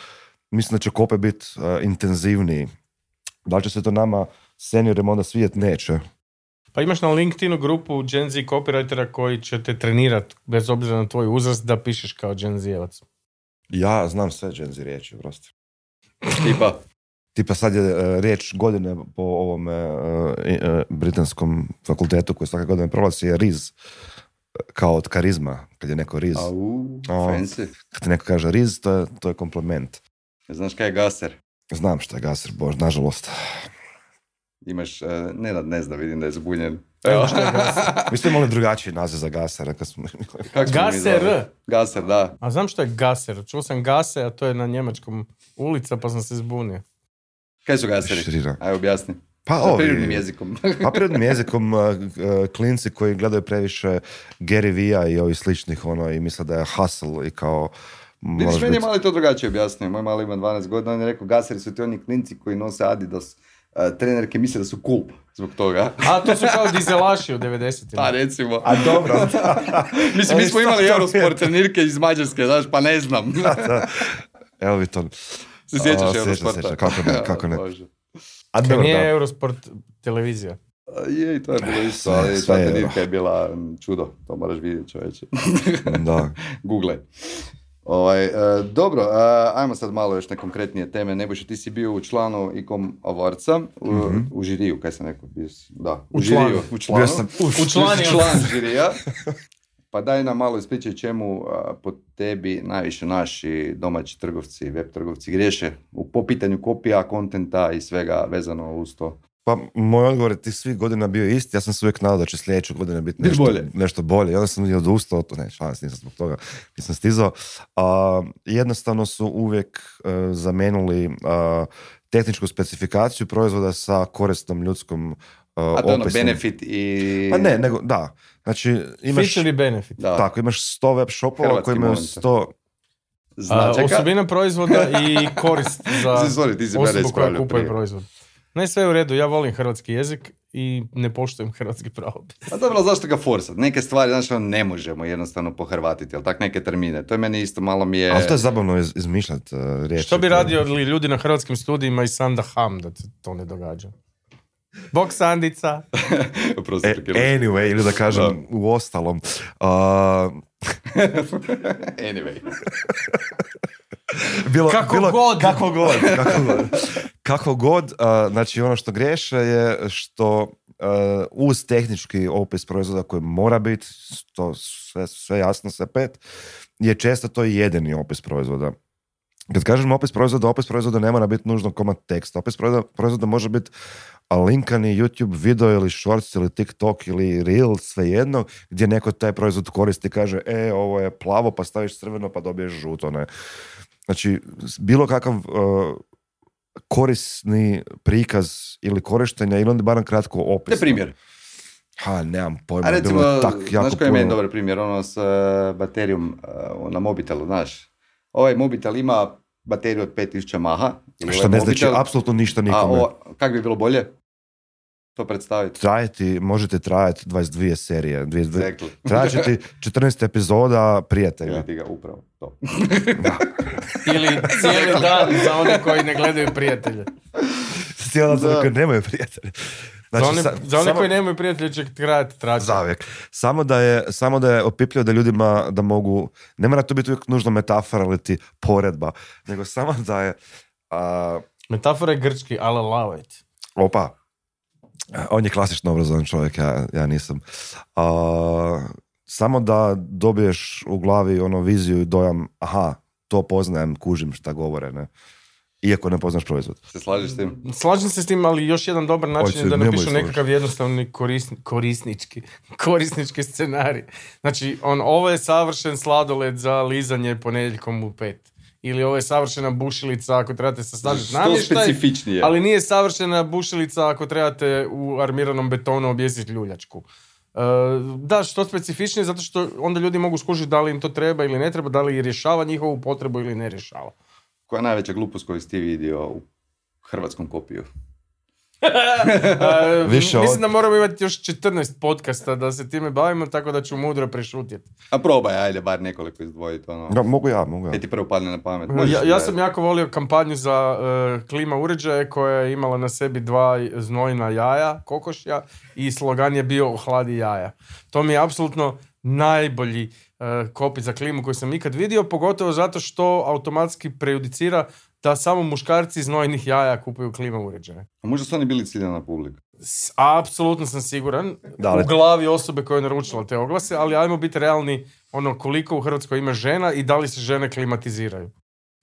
mislim da će kope biti uh, intenzivniji. Da li će se to nama seniorima onda svijet neće? Pa imaš na LinkedInu grupu Gen Z copywritera koji će te trenirati bez obzira na tvoj uzrast da pišeš kao Gen Z-evac. Ja znam sve Gen Z riječi, prosti. Tipa? Tipa sad je uh, riječ godine po ovom uh, uh, britanskom fakultetu koji svake godine prolazi je riz kao od karizma, kad je neko riz. Au, fancy. Kad ti neko kaže riz, to je, to je kompliment. Znaš kaj je gaser? Znam što je gaser, bož, nažalost. Imaš, uh, ne da ne zna, vidim da je zbunjen. Evo što je gaser. Vi ste imali drugačiji naziv za gasera. Kad smo... gaser? Gaser, da. A znam što je gaser. Čuo sam gase, a to je na njemačkom ulica, pa sam se zbunio. Kaj su gaseri? Širina. Aj, objasni. Pa ovi, prirodnim jezikom. pa prirodnim jezikom uh, klinci koji gledaju previše Gary Vee i ovih sličnih ono, i misle da je hustle i kao Vidiš, meni je mali to drugačije objasnio. Moj mali ima 12 godina, on je rekao, gaseri su ti oni klinci koji nose Adidas uh, trenerke misle da su cool zbog toga. A, to su kao dizelaši u 90 Pa recimo. A dobro. Mislim, mi smo imali Eurosport trenirke iz Mađarske, znaš, pa ne znam. Evo vi to. Se sjećaš Eurosporta? Kako ne, kako ne. A dobro, nije Eurosport televizija. Je, i to je bilo isto, ali ta nitka je bila čudo, to moraš vidjeti čovječe. da. Google. Ovaj, e, dobro, e, ajmo sad malo još nekonkretnije teme. Nebuše, ti si bio u članu Ikom Avarca, u, mm u žiriju, kaj sam rekao? Da, u, u žiriju. U članu. Sam, u, u članu. član žirija. Pa daj nam malo ispričaj čemu po tebi najviše naši domaći trgovci, web trgovci griješe u, po pitanju kopija, kontenta i svega vezano uz to. Pa moj odgovor je ti svih godina bio isti, ja sam se uvijek nadao da će sljedeće godine biti nešto bolje. Nešto bolje. I onda sam i odustao, to ne, šans, nisam zbog toga, nisam stizao. A, jednostavno su uvijek uh, zamenili tehničku specifikaciju proizvoda sa korisnom ljudskom uh, A to ono benefit i... Pa ne, nego, da. Znači, imaš... Feature benefit. Da. Tako, imaš 100 web shopova koji imaju 100... Značeka. osobina proizvoda i korist za osobu koja kupuje proizvod. Ne, sve u redu, ja volim hrvatski jezik i ne poštujem hrvatski pravopis. A dobro, zašto ga forsat? Neke stvari, znači, ne možemo jednostavno pohrvatiti, ali tak neke termine. To je meni isto malo mi je... Ali to je zabavno iz, izmišljati uh, riječi. Što bi radio li ljudi na hrvatskim studijima i Sanda Ham da to ne događa? Bok Sandica. e, anyway, ili da kažem u ostalom. Uh... anyway. bilo, kako, bilo, god. kako god. Kako god. Kako god. znači ono što greše je što uh, uz tehnički opis proizvoda koji mora biti, to sve, sve jasno, sve pet, je često to jedini opis proizvoda. Kad kažemo opis proizvoda, opis proizvoda ne mora biti nužno komad teksta. Opis proizvoda, proizvoda može biti linkani YouTube video ili shorts ili TikTok ili Reel, svejedno, gdje neko taj proizvod koristi i kaže, e, ovo je plavo, pa staviš crveno, pa dobiješ žuto, ne. Znači, bilo kakav uh, korisni prikaz ili korištenja ili onda barem kratko opis. Te primjer. Ha, nemam pojma. A recimo, tak, jako znaš koji je meni dobar primjer, ono s uh, baterijom uh, na mobitelu, znaš. Ovaj mobitel ima bateriju od 5000 maha. Što ovaj ne znači apsolutno ništa nikome. A kak bi bilo bolje? To predstaviti? Trajati, možete trajati 22 serije. 22, exactly. Trajati 14 epizoda prijatelja. Ili ti ga upravo to. Ili cijeli dan za one koji ne gledaju prijatelje. Cijeli dan za one koji nemaju prijatelje. Znači, za one, sa, za one samo, koji nemaju prijatelje će trajati tračati. Zavijek. Samo da je, samo da je opipljivo da ljudima da mogu, ne mora to biti uvijek nužno metafora ili ti poredba, nego samo da je... Uh, metafora je grčki, ali allow it. Opa, on je klasično obrazovan čovjek, ja, ja nisam. Uh, samo da dobiješ u glavi ono viziju i dojam, aha, to poznajem, kužim šta govore, ne? Iako ne poznaš proizvod. Se slažeš s tim? Slažem se s tim, ali još jedan dobar način je da napišu nekakav jednostavni korisni, korisnički, korisnički scenarij. Znači, on, ovo je savršen sladoled za lizanje ponedjeljkom u pet ili ovo je savršena bušilica ako trebate sastaviti namještaj, ali nije savršena bušilica ako trebate u armiranom betonu objesiti ljuljačku. Uh, da, što specifičnije, zato što onda ljudi mogu skužiti da li im to treba ili ne treba, da li rješava njihovu potrebu ili ne rješava. Koja je najveća glupost koju ste vidio u hrvatskom kopiju? Više Mislim da moramo imati još 14 podcasta da se time bavimo, tako da ću mudro prešutjeti. A probaj, ajde, bar nekoliko izdvojiti. Ono. Da, mogu ja, mogu ja. ti prvo padne na pamet. ja, ja sam jako volio kampanju za uh, klima uređaje koja je imala na sebi dva znojna jaja, kokošja i slogan je bio ohladi jaja. To mi je apsolutno najbolji uh, kopi za klimu koji sam ikad vidio, pogotovo zato što automatski prejudicira da samo muškarci iz nojnih jaja kupuju klima uređaje. A možda su oni bili ciljana publika? Apsolutno sam siguran. Da, ali... U glavi osobe koja je naručila te oglase, ali ajmo biti realni ono koliko u Hrvatskoj ima žena i da li se žene klimatiziraju.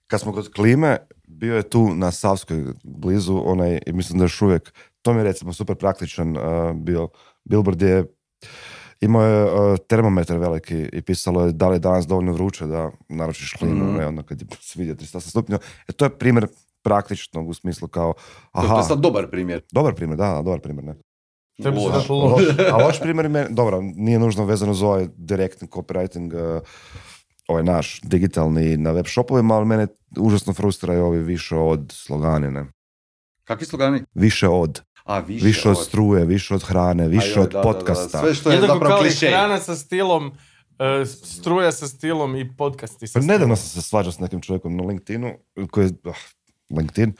Kad smo kod klime, bio je tu na Savskoj blizu onaj, mislim da još uvijek, to mi je recimo super praktičan uh, bio, billboard je Imao je uh, termometar veliki i pisalo je da li je danas dovoljno vruće da naručiš klimu, mm. ne, onda kad je se vidio 300 stupnjeva. E, to je primjer praktičnog u smislu kao... Aha, to je sad dobar primjer. Dobar primjer, da, dobar primjer, ne. Loš. loš. A loš primjer je, dobro, nije nužno vezano za ovaj direktni copywriting, uh, ovaj naš digitalni na web shopovima, ali mene užasno frustraju ovi više od slogani, ne. Kakvi slogani? Više od. A, više, više od struje, više od hrane, više od podcasta. Sve što je Jednako zapravo klišej. hrana sa stilom, uh, struja sa stilom i podcasti sa pa Nedavno sam se svađao s nekim čovjekom na LinkedInu, koji je, uh, LinkedIn,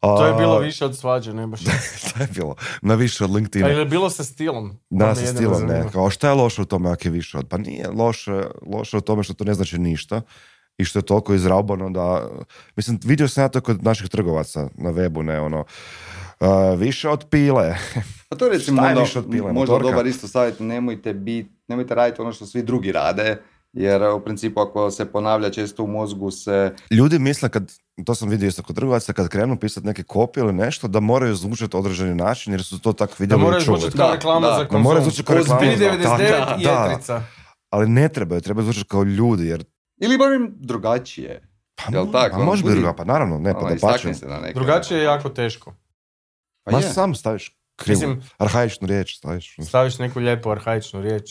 To je bilo više od svađe, ne baš. to je bilo, na više od LinkedIna. A je bilo sa stilom? Da, sa stilom, ne. Kao, šta je loše u tome ako je više od? Pa nije loše, loše u tome što to ne znači ništa i što je toliko izraubano da, mislim, vidio sam ja to kod naših trgovaca na webu, ne, ono, uh, više od pile. Pa to recimo onda, više od pile, možda motorka? dobar isto savjet, nemojte, bit, nemojte raditi ono što svi drugi rade, jer u principu ako se ponavlja često u mozgu se... Ljudi misle kad, to sam vidio isto kod trgovaca, kad krenu pisati neke kopije ili nešto, da moraju zvučati određeni način jer su to tako vidjeli Da moraju zvučati kao reklama za konzum. Da moraju zvučati kao reklama. 99 i Etrica. Ali ne trebaju, trebaju zvučati kao ljudi jer... Ili barem drugačije. Pa, Jel tako? Pa može biti drugačije, pa naravno, ne, pa da Drugačije je jako teško. Pa Ma je. sam staviš krivu, Mislim, arhaičnu riječ staviš. Staviš neku lijepu arhaičnu riječ.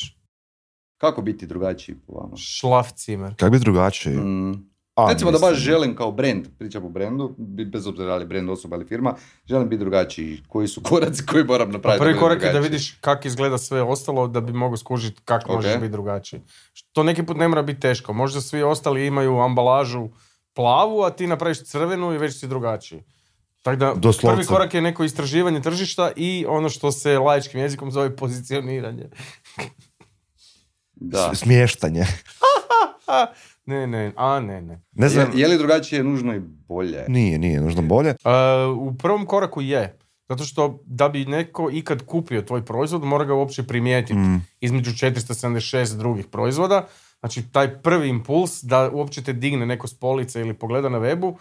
Kako biti drugačiji po vama? Šlafcimer. Kako biti drugačiji? Mm. A, Recimo da baš želim kao brand, pričam o brendu, bez obzira li brand osoba ili firma, želim biti drugačiji. Koji su koraci koji moram napraviti? Pa prvi korak je da vidiš kako izgleda sve ostalo da bi mogao skužiti kako okay. možeš biti drugačiji. To neki put ne mora biti teško. Možda svi ostali imaju ambalažu plavu, a ti napraviš crvenu i već si drugačiji. Tako da prvi korak je neko istraživanje tržišta i ono što se laičkim jezikom zove pozicioniranje. da. Smještanje. ne, ne, a ne, ne. ne znam. Je, je li drugačije nužno i bolje? Nije, nije nužno bolje. Uh, u prvom koraku je. Zato što da bi neko ikad kupio tvoj proizvod, mora ga uopće primijetiti mm. između 476 drugih proizvoda. Znači, taj prvi impuls da uopće te digne neko s police ili pogleda na webu,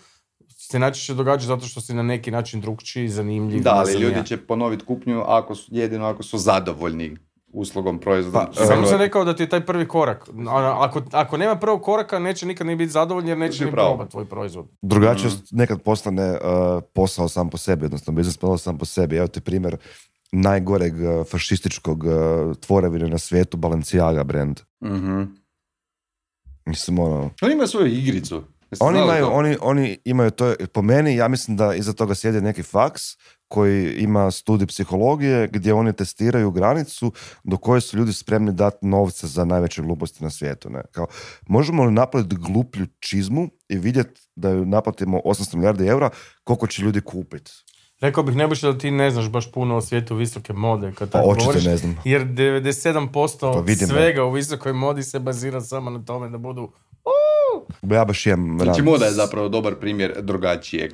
se najčešće događa zato što si na neki način drugčiji, zanimljiv. Da, ali ljudi će ponoviti kupnju ako su, jedino ako su zadovoljni uslugom proizvoda. Pa, samo sam rekao da ti je taj prvi korak. Ako, ako nema prvog koraka, neće nikad ni biti zadovoljni jer neće ni probati tvoj proizvod. Drugačije mm. nekad postane uh, posao sam po sebi, odnosno biznis posao sam po sebi. Evo ti primjer najgoreg uh, fašističkog uh, tvorevine na svijetu, Balenciaga brand. mm Mislim, ono... On ima svoju igricu. Oni imaju, oni, oni imaju to, po meni, ja mislim da iza toga sjedi neki faks koji ima studij psihologije gdje oni testiraju granicu do koje su ljudi spremni dati novce za najveće gluposti na svijetu. Ne? Kao, možemo li napraviti gluplju čizmu i vidjeti da ju naplatimo 800 milijardi eura, koliko će ljudi kupiti? Rekao bih nebuše da ti ne znaš baš puno o svijetu visoke mode. Kad pa očito ne znam. Jer 97% pa svega u visokoj modi se bazira samo na tome da budu ja baš imam Znači moda je zapravo dobar primjer drugačijeg.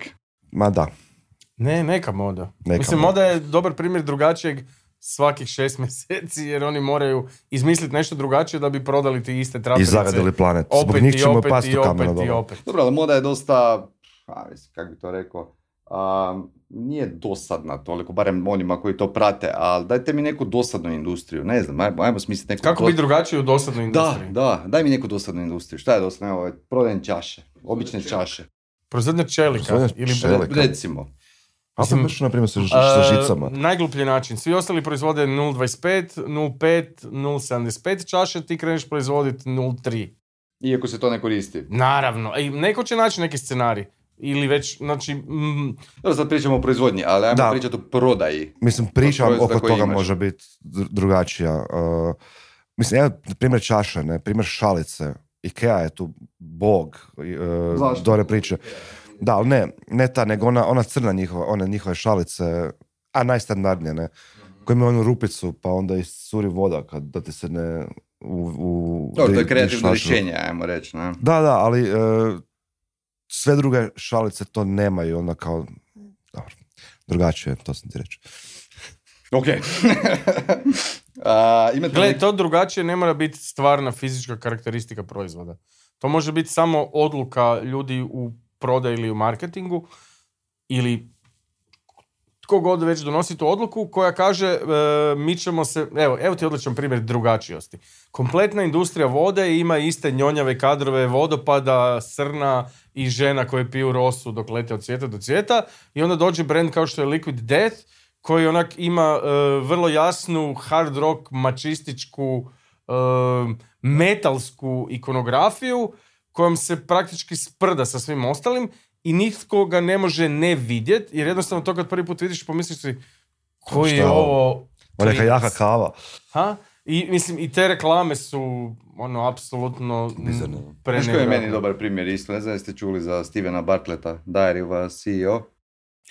Ma da. Ne, neka moda. Neka Mislim, moda. je dobar primjer drugačijeg svakih šest mjeseci jer oni moraju izmisliti nešto drugačije da bi prodali ti iste traperice. I zagadili planet. Zbog opet, njih ćemo opet, pasti i opet, i opet. Dobro, ali moda je dosta, a, kako bi to rekao, a, nije dosadna toliko, barem onima koji to prate, ali dajte mi neku dosadnu industriju, ne znam, ajmo, ajmo smisliti neku... Kako biti drugačije u dosadnu industriju? Da, da, daj mi neku dosadnu industriju, šta je dosadno, evo, prodajem čaše, obične čaše. Proizvodnja čelika ili čelika. recimo. A sam baš, na primjer, sa, sa žicama. najgluplji način. Svi ostali proizvode 0.25, 0.5, 0.75 čaše, ti kreneš proizvoditi 0.3. Iako se to ne koristi. Naravno. I neko će naći neki scenarij. Ili već, znači... Mm... Dobro, sad pričamo o proizvodnji, ali ajmo da. pričati o prodaji. Mislim, priča oko toga imaš. može biti drugačija. Uh, mislim, ja, primjer čaše, ne, primjer šalice. Ikea je tu bog uh, dore priče. Da, ali ne, ne ta, nego ona, ona crna njihova, one njihove šalice, a najstandardnije, ne, koja ima onu rupicu, pa onda iscuri voda kad da ti se ne... U, u, Dobro, to je kreativno rješenje, ajmo reći, ne? Da, da, ali uh, sve druge šalice to nemaju, onda kao, dobro, drugačije, to sam ti reći. Ok. Gle, to drugačije ne mora biti stvarna fizička karakteristika proizvoda. To može biti samo odluka ljudi u prodaju ili u marketingu ili tko god već donosi tu odluku koja kaže e, mi ćemo se, evo, evo ti odličan primjer drugačijosti. Kompletna industrija vode ima iste njonjave kadrove vodopada, srna i žena koje piju rosu dok lete od cvijeta do cvijeta i onda dođe brand kao što je Liquid Death koji onak ima e, vrlo jasnu hard rock mačističku e, metalsku ikonografiju kojom se praktički sprda sa svim ostalim i nitko ga ne može ne vidjet, jer jednostavno to kad prvi put vidiš pomisliš si koji je ovo... Neka jaka kava. Ha? I mislim, i te reklame su ono, apsolutno Znaš koji je meni dobar primjer isto? Ne znam jeste čuli za Stevena Bartleta, Diary of a CEO.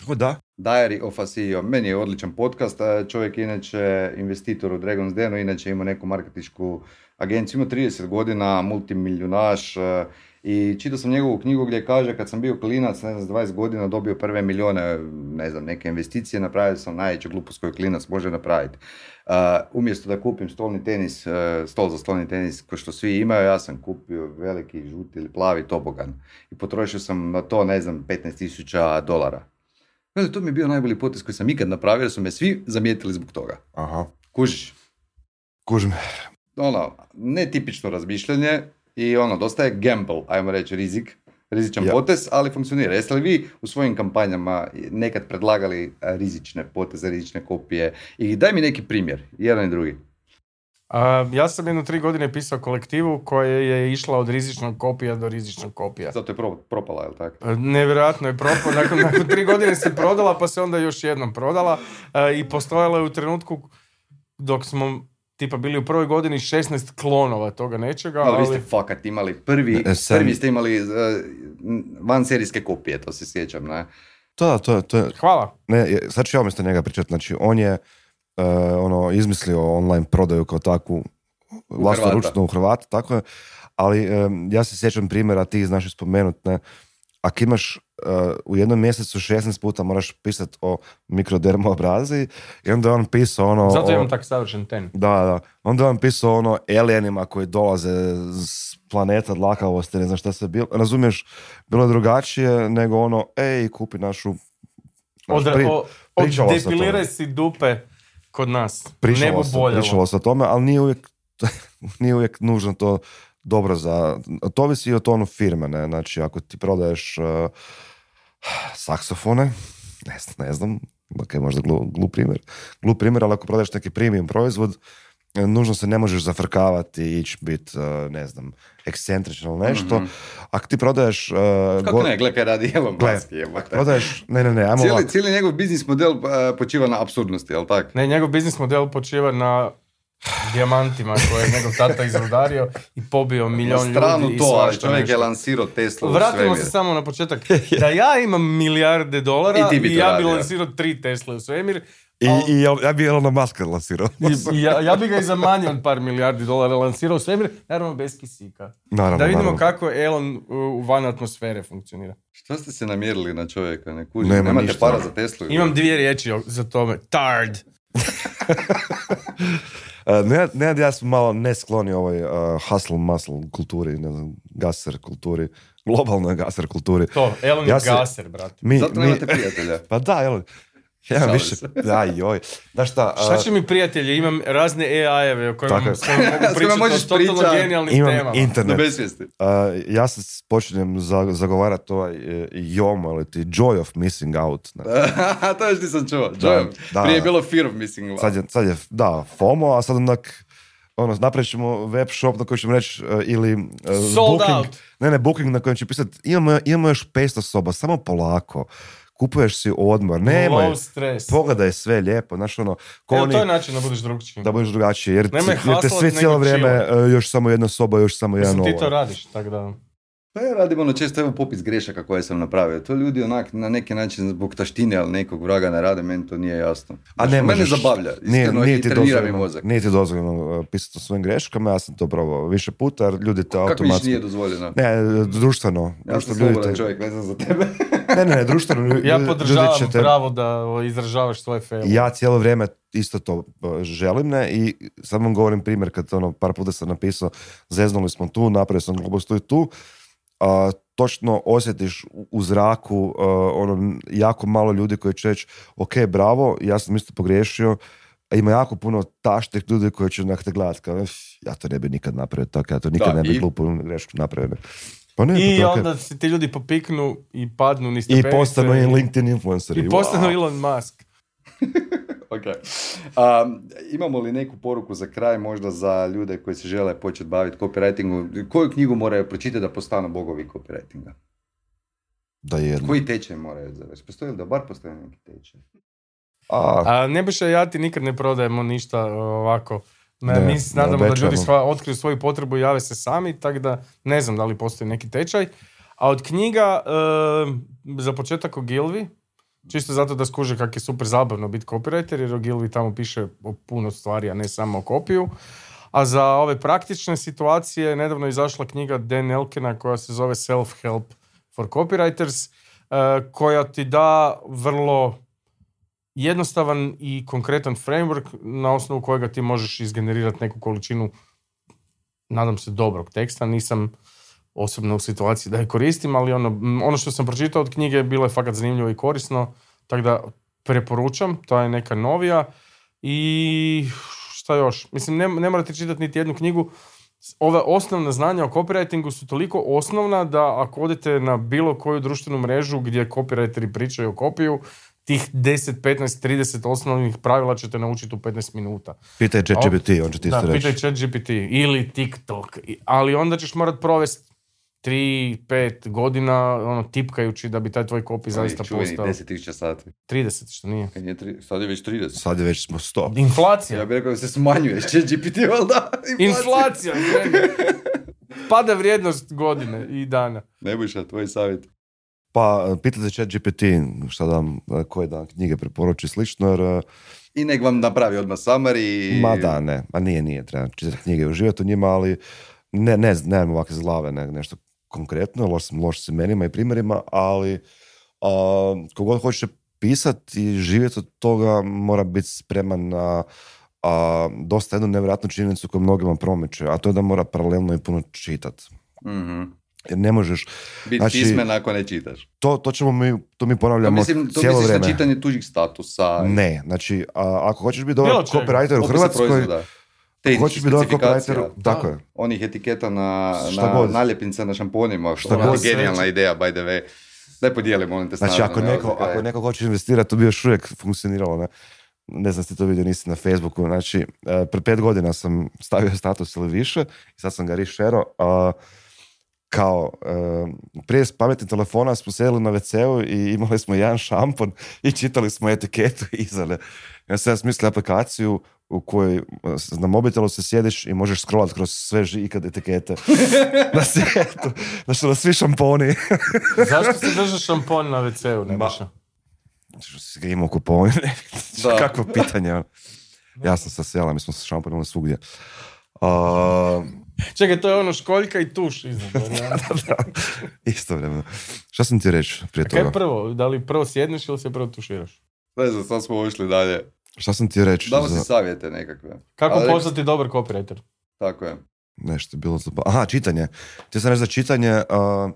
O da? Diary of a CEO. Meni je odličan podcast. Čovjek je inače investitor u Dragon's Denu, inače ima neku marketičku agenciju, ima 30 godina, multimiljunaš, i čitao sam njegovu knjigu gdje kaže kad sam bio klinac, ne znam, 20 godina dobio prve milijone, ne znam, neke investicije, napravio sam najveću glupost koju klinac može napraviti. Uh, umjesto da kupim stolni tenis, uh, stol za stolni tenis ko što svi imaju, ja sam kupio veliki žuti ili plavi tobogan i potrošio sam na to, ne znam, 15.000 dolara. Gledaj, to mi je bio najbolji potez koji sam ikad napravio, jer su me svi zamijetili zbog toga. Aha. Kužiš? Kužim. Ono, netipično razmišljanje, i ono, dosta je gamble, ajmo reći, rizik, rizičan potez, ali funkcionira. Jeste li vi u svojim kampanjama nekad predlagali rizične poteze, rizične kopije i daj mi neki primjer, jedan i drugi. ja sam jedno tri godine pisao kolektivu koja je išla od rizičnog kopija do rizičnog kopija. Zato je propala, je li tako? nevjerojatno je propala. Nakon, nakon tri godine se prodala, pa se onda još jednom prodala i postojala je u trenutku dok smo tipa bili u prvoj godini 16 klonova toga nečega. Ali, ali... vi ste fakat imali prvi, prvi ste imali uh, van serijske kopije, to se sjećam, ne? To, to, to je... Hvala. Ne, sad ću ja umjesto njega pričati, znači on je uh, ono, izmislio online prodaju kao takvu ručno u Hrvata, tako je, ali um, ja se sjećam primjera, ti znaš spomenuti, ne, ako imaš uh, u jednom mjesecu 16 puta moraš pisati o mikrodermoabraziji i onda on pisao ono... Zato imam tak savršen ten. Da, da. Onda on pisao ono alienima koji dolaze s planeta dlakavosti, ne znam šta se bilo. Razumiješ, bilo je drugačije nego ono, ej, kupi našu... Naš, od, o, depiliraj si dupe kod nas. Pričalo se, pričalo se o tome, ali nije uvijek, nije uvijek nužno to dobro za... To ovisi i o tonu firme, ne? Znači, ako ti prodaješ uh, saksofone, ne, ne znam, ok, možda glup, primjer, glup primjer, ali ako prodaješ neki premium proizvod, e, nužno se ne možeš zafrkavati i ići biti, uh, ne znam, ekscentrično ili nešto. Mm-hmm. Ako ti prodaješ... Uh, Kako ne, gle kaj radi Elon Musk Prodaješ, ne, ne, ne, ajmo cijeli, cijeli njegov biznis model uh, počiva na absurdnosti, jel tako? Ne, njegov biznis model počiva na dijamantima koje je njegov tata izrudario i pobio milion ljudi i to, ali čovjek je lansirao Tesla Vratimo se samo na početak. Da ja imam milijarde dolara i, i ja bi lansirao tri Tesla u svemir, i, al... i ja bi Elona Muska lansirao. I, ja, ja bi ga i za manje od par milijardi dolara lansirao u svemir, naravno bez kisika. Naravno, da vidimo naravno. kako Elon u van atmosfere funkcionira. Što ste se namjerili na čovjeka? Ne kuži, Nema nemate ništa. para za Teslu? Imam dvije riječi za tome. Tard. ne, ne, ja sam malo neskloni ovoj uh, hustle muscle kulturi, ne znam, gaser kulturi, globalnoj gaser kulturi. To, Elon ja je gaser, brate. Mi, Zato nemate mi, prijatelja. Pa da, Elon. Ja više, da, joj. Da šta, uh, šta će mi prijatelji, imam razne AI-eve o kojima, s kojima mogu pričati možeš o totalno genijalnim imam temama. internet. Uh, ja se počinjem za, zagovarati ovaj uh, JOM, ali ti Joy of Missing Out. Ne. to još nisam čuo. Joy da, da, Prije je bilo Fear of Missing Out. Sad je, sad je, da, FOMO, a sad onak ono, napravit ćemo web shop na koji ćemo reći uh, ili uh, Sold booking, out. ne ne, booking na kojem će pisati imamo, imamo još 500 soba, samo polako kupuješ si odmor, nemoj, pogledaj sve lijepo, znaš ono, ko Evo, to je način da budeš drugačiji. Da budeš drugačiji, jer, jer te sve cijelo vrijeme uh, još samo jedna soba, još samo jedan ovo. ti to radiš, tako da... Pa ja radim ono često evo popis grešaka koje sam napravio. To ljudi onak na neki način zbog taštine, ali nekog vraga ne rade, meni to nije jasno. A ne mene zabavlja, iskreno nije, ti dozvoljeno, mozak. Nije ti dozvoljeno uh, pisati o svojim greškama, ja sam to probao više puta, jer ljudi te automatski... Kako više nije dozvoljeno? Ne, društveno. Ja sam slobodan čovjek, ne znam za tebe. ne, ne, društveno. ja podržavam pravo da izražavaš svoje fail. Ja cijelo vrijeme isto to želim, ne, i sad vam govorim primjer kad ono, par puta sam napisao, zeznuli smo tu, napravio sam glupost tu i tu, a, točno osjetiš u zraku ono, jako malo ljudi koji će reći ok, bravo, ja sam isto pogriješio, a ima jako puno taštih ljudi koji će onak te gledati kao, ja to ne bi nikad napravio tako, ja to nikad ne bi glupu grešku napravio. Pa ne, I pa onda se ti ljudi popiknu i padnu ni I postanu i LinkedIn influenceri. I postanu Elon Musk. ok. Um, imamo li neku poruku za kraj možda za ljude koji se žele početi baviti copywritingu? Koju knjigu moraju pročitati da postanu bogovi copywritinga? Da je Koji tečaj moraju završiti? Postoji li da bar postoji neki tečaj? A, A ne biše ja ti nikad ne prodajemo ništa ovako. Ne, mi se nadamo da ljudi sva, otkriju svoju potrebu i jave se sami, tako da ne znam da li postoji neki tečaj. A od knjiga, uh, za početak o Gilvi, Čisto zato da skuže kak je super zabavno biti copywriter, jer Ogilvy tamo piše o puno stvari, a ne samo o kopiju. A za ove praktične situacije nedavno izašla knjiga Dan Elkina koja se zove Self-Help for Copywriters, uh, koja ti da vrlo jednostavan i konkretan framework na osnovu kojega ti možeš izgenerirati neku količinu, nadam se, dobrog teksta. Nisam osobno u situaciji da je koristim, ali ono, ono što sam pročitao od knjige bilo je fakat zanimljivo i korisno, tako da preporučam, to je neka novija i šta još? Mislim, ne, ne morate čitati niti jednu knjigu, ove osnovna znanja o copywritingu su toliko osnovna da ako odete na bilo koju društvenu mrežu gdje copywriteri pričaju o kopiju, tih 10, 15, 30 osnovnih pravila ćete naučiti u 15 minuta. Pitaj ChatGPT, on će ti Da, pitaj ChatGPT ili TikTok, ali onda ćeš morat provesti 3, 5 godina ono, tipkajući da bi taj tvoj kopi zaista postao. 10.000 sati. 30, što nije. Kad je tri, sad je već 30. Sad je već smo 100. Inflacija. Ja bih rekao da se smanjuje, će GPT, valjda? Inflacija. Inflacija Pada vrijednost godine i dana. Ne biša, tvoj savjet. Pa, pitajte chat GPT šta da vam, koje da knjige preporuči slično, jer... I nek vam napravi odmah summary. Ma da, ne, ma nije, nije, treba čitati knjige i uživati u njima, ali ne, ne, nemam ovakve zlave, ne, nešto konkretno, loš loš s imenima i primjerima, ali a, kogod hoće pisati i živjeti od toga mora biti spreman na a, dosta jednu nevjerojatnu činjenicu koju mnogima promiče, a to je da mora paralelno i puno čitati. mm Jer ne možeš... Biti znači, pismen ako ne čitaš. To, to ćemo mi, to mi ponavljamo to mislim, to cijelo vrijeme. To čitanje tuđih statusa. Ne, znači, a, ako hoćeš biti dobar copywriter u Hrvatskoj, te Hoćeš biti dobar copywriter, tako je. Onih etiketa na, na naljepnice na šamponima, što je genijalna ideja, by the way. Daj podijeli, molim te, Znači, ako neko, ako neko hoće investirati, to bi još uvijek funkcioniralo, ne? Ne znam ste to vidio, nisi na Facebooku. Znači, uh, pre pet godina sam stavio status ili više i sad sam ga rešero. Kao, uh, prije s pametnih telefona smo sedeli na WC-u i imali smo jedan šampon i čitali smo etiketu iza. Ja sam smislio aplikaciju u kojoj na mobitelu se sjediš i možeš scrollat kroz sve ikad etikete na svijetu. Znači, na svi šamponi. Zašto se drže šampon na WC-u, Nebojša? Što si ga imao kupovanje? Kakvo pitanje. Ono. Ja sam sa sela, mi smo se šamponili svugdje. Uh, Čekaj, to je ono školjka i tuš iznad. Isto vremeno. Šta sam ti reći prije toga? Kaj prvo? Da li prvo sjedneš ili se prvo tuširaš? Ne znam, sad smo ušli dalje. Šta sam ti reći? Damo si savjete nekakve. Kako Ali... postati dobar copywriter? Tako je. Nešto je bilo za... Aha, čitanje. Ti sam reći za čitanje, uh,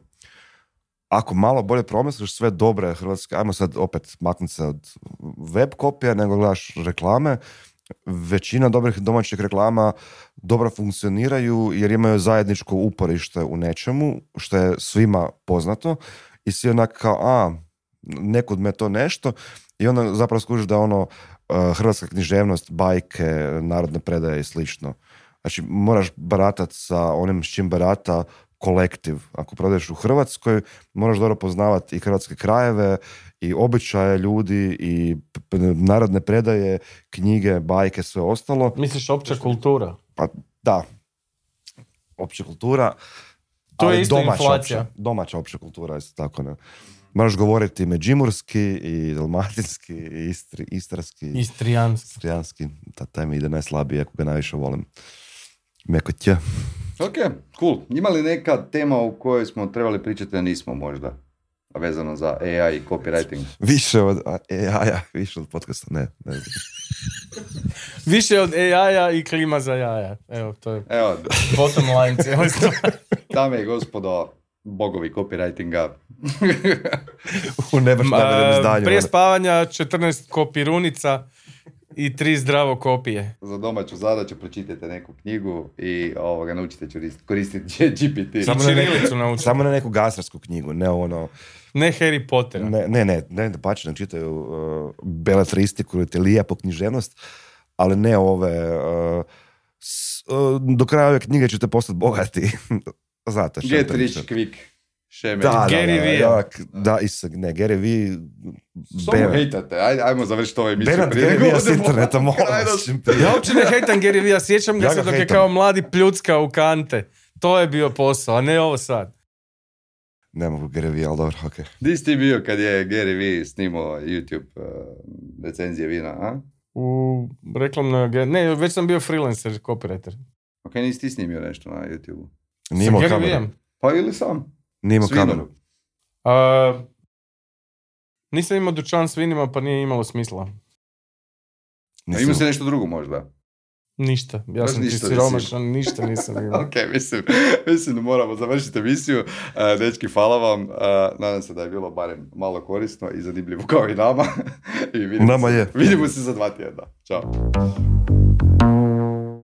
ako malo bolje promisliš sve dobre hrvatske, ajmo sad opet maknuti se od web kopija, nego gledaš reklame, većina dobrih domaćih reklama dobro funkcioniraju jer imaju zajedničko uporište u nečemu, što je svima poznato i svi onak kao, a, nekud me to nešto i onda zapravo skužiš da ono uh, hrvatska književnost, bajke, narodne predaje i slično. Znači, moraš baratati sa onim s čim barata kolektiv. Ako prodaješ u Hrvatskoj, moraš dobro poznavati i hrvatske krajeve, i običaje ljudi, i narodne predaje, knjige, bajke, sve ostalo. Misliš opća kultura? Pa da, opća kultura. To je isto domaća inflacija. Opća, domaća opća kultura, isto tako ne. Moraš govoriti međimurski i dalmatinski i istri, istarski. Istrijanski. Istrijanski. Ta, taj mi ide najslabije, ako ga najviše volim. Meko tje. Ok, cool. Ima li neka tema u kojoj smo trebali pričati, a nismo možda? A vezano za AI i copywriting. Više od AI-a, više od podcasta, ne, ne znam. više od AI-a i klima za jaja. Evo, to je Evo. bottom line cijelo Dame i gospodo, bogovi copywritinga. u nebaš izdanju. Prije spavanja 14 kopirunica i tri zdravo kopije. Za domaću zadaću pročitajte neku knjigu i ovoga naučite koristiti GPT. Samo na, neku, samo na neku gasarsku knjigu, ne ono... Ne Harry Potter. Ne, ne, ne, ne da pače, nam čitaju uh, beletristiku ili lijepo književnost, ali ne ove... Uh, s, uh, do kraja ove knjige ćete postati bogati. Znate što Get rich quick. Šeme. Da, Gary da, da, da, is, ne, Gary V. Što mu hejtate? Ajde, ajmo završiti ovaj emisiju. Bernard Gary V s interneta, molim Ja uopće ne hejtam Gary V, ja sjećam ga ja se dok je kao mladi pljucka u kante. To je bio posao, a ne ovo sad. Ne mogu Gary Vee, ali dobro, ok. Di si ti bio kad je Gary Vee snimao YouTube uh, recenzije vina, a? U reklamnoj Ne, već sam bio freelancer, copywriter. Ok, nisi ti snimio nešto na YouTube-u? Nije imao kameru. Pa ili sam? Nije imao kameru. Uh, nisam imao dućan s vinima, pa nije imalo smisla. A imao se nešto drugo možda? Ništa, ja sam ti siromašan, ništa nisam imao. ok, mislim, mislim da moramo završiti emisiju. Uh, dečki, hvala vam. Uh, nadam se da je bilo barem malo korisno i zanimljivo kao i nama. I nama se, je. Vidimo se za dva tjedna. Ćao.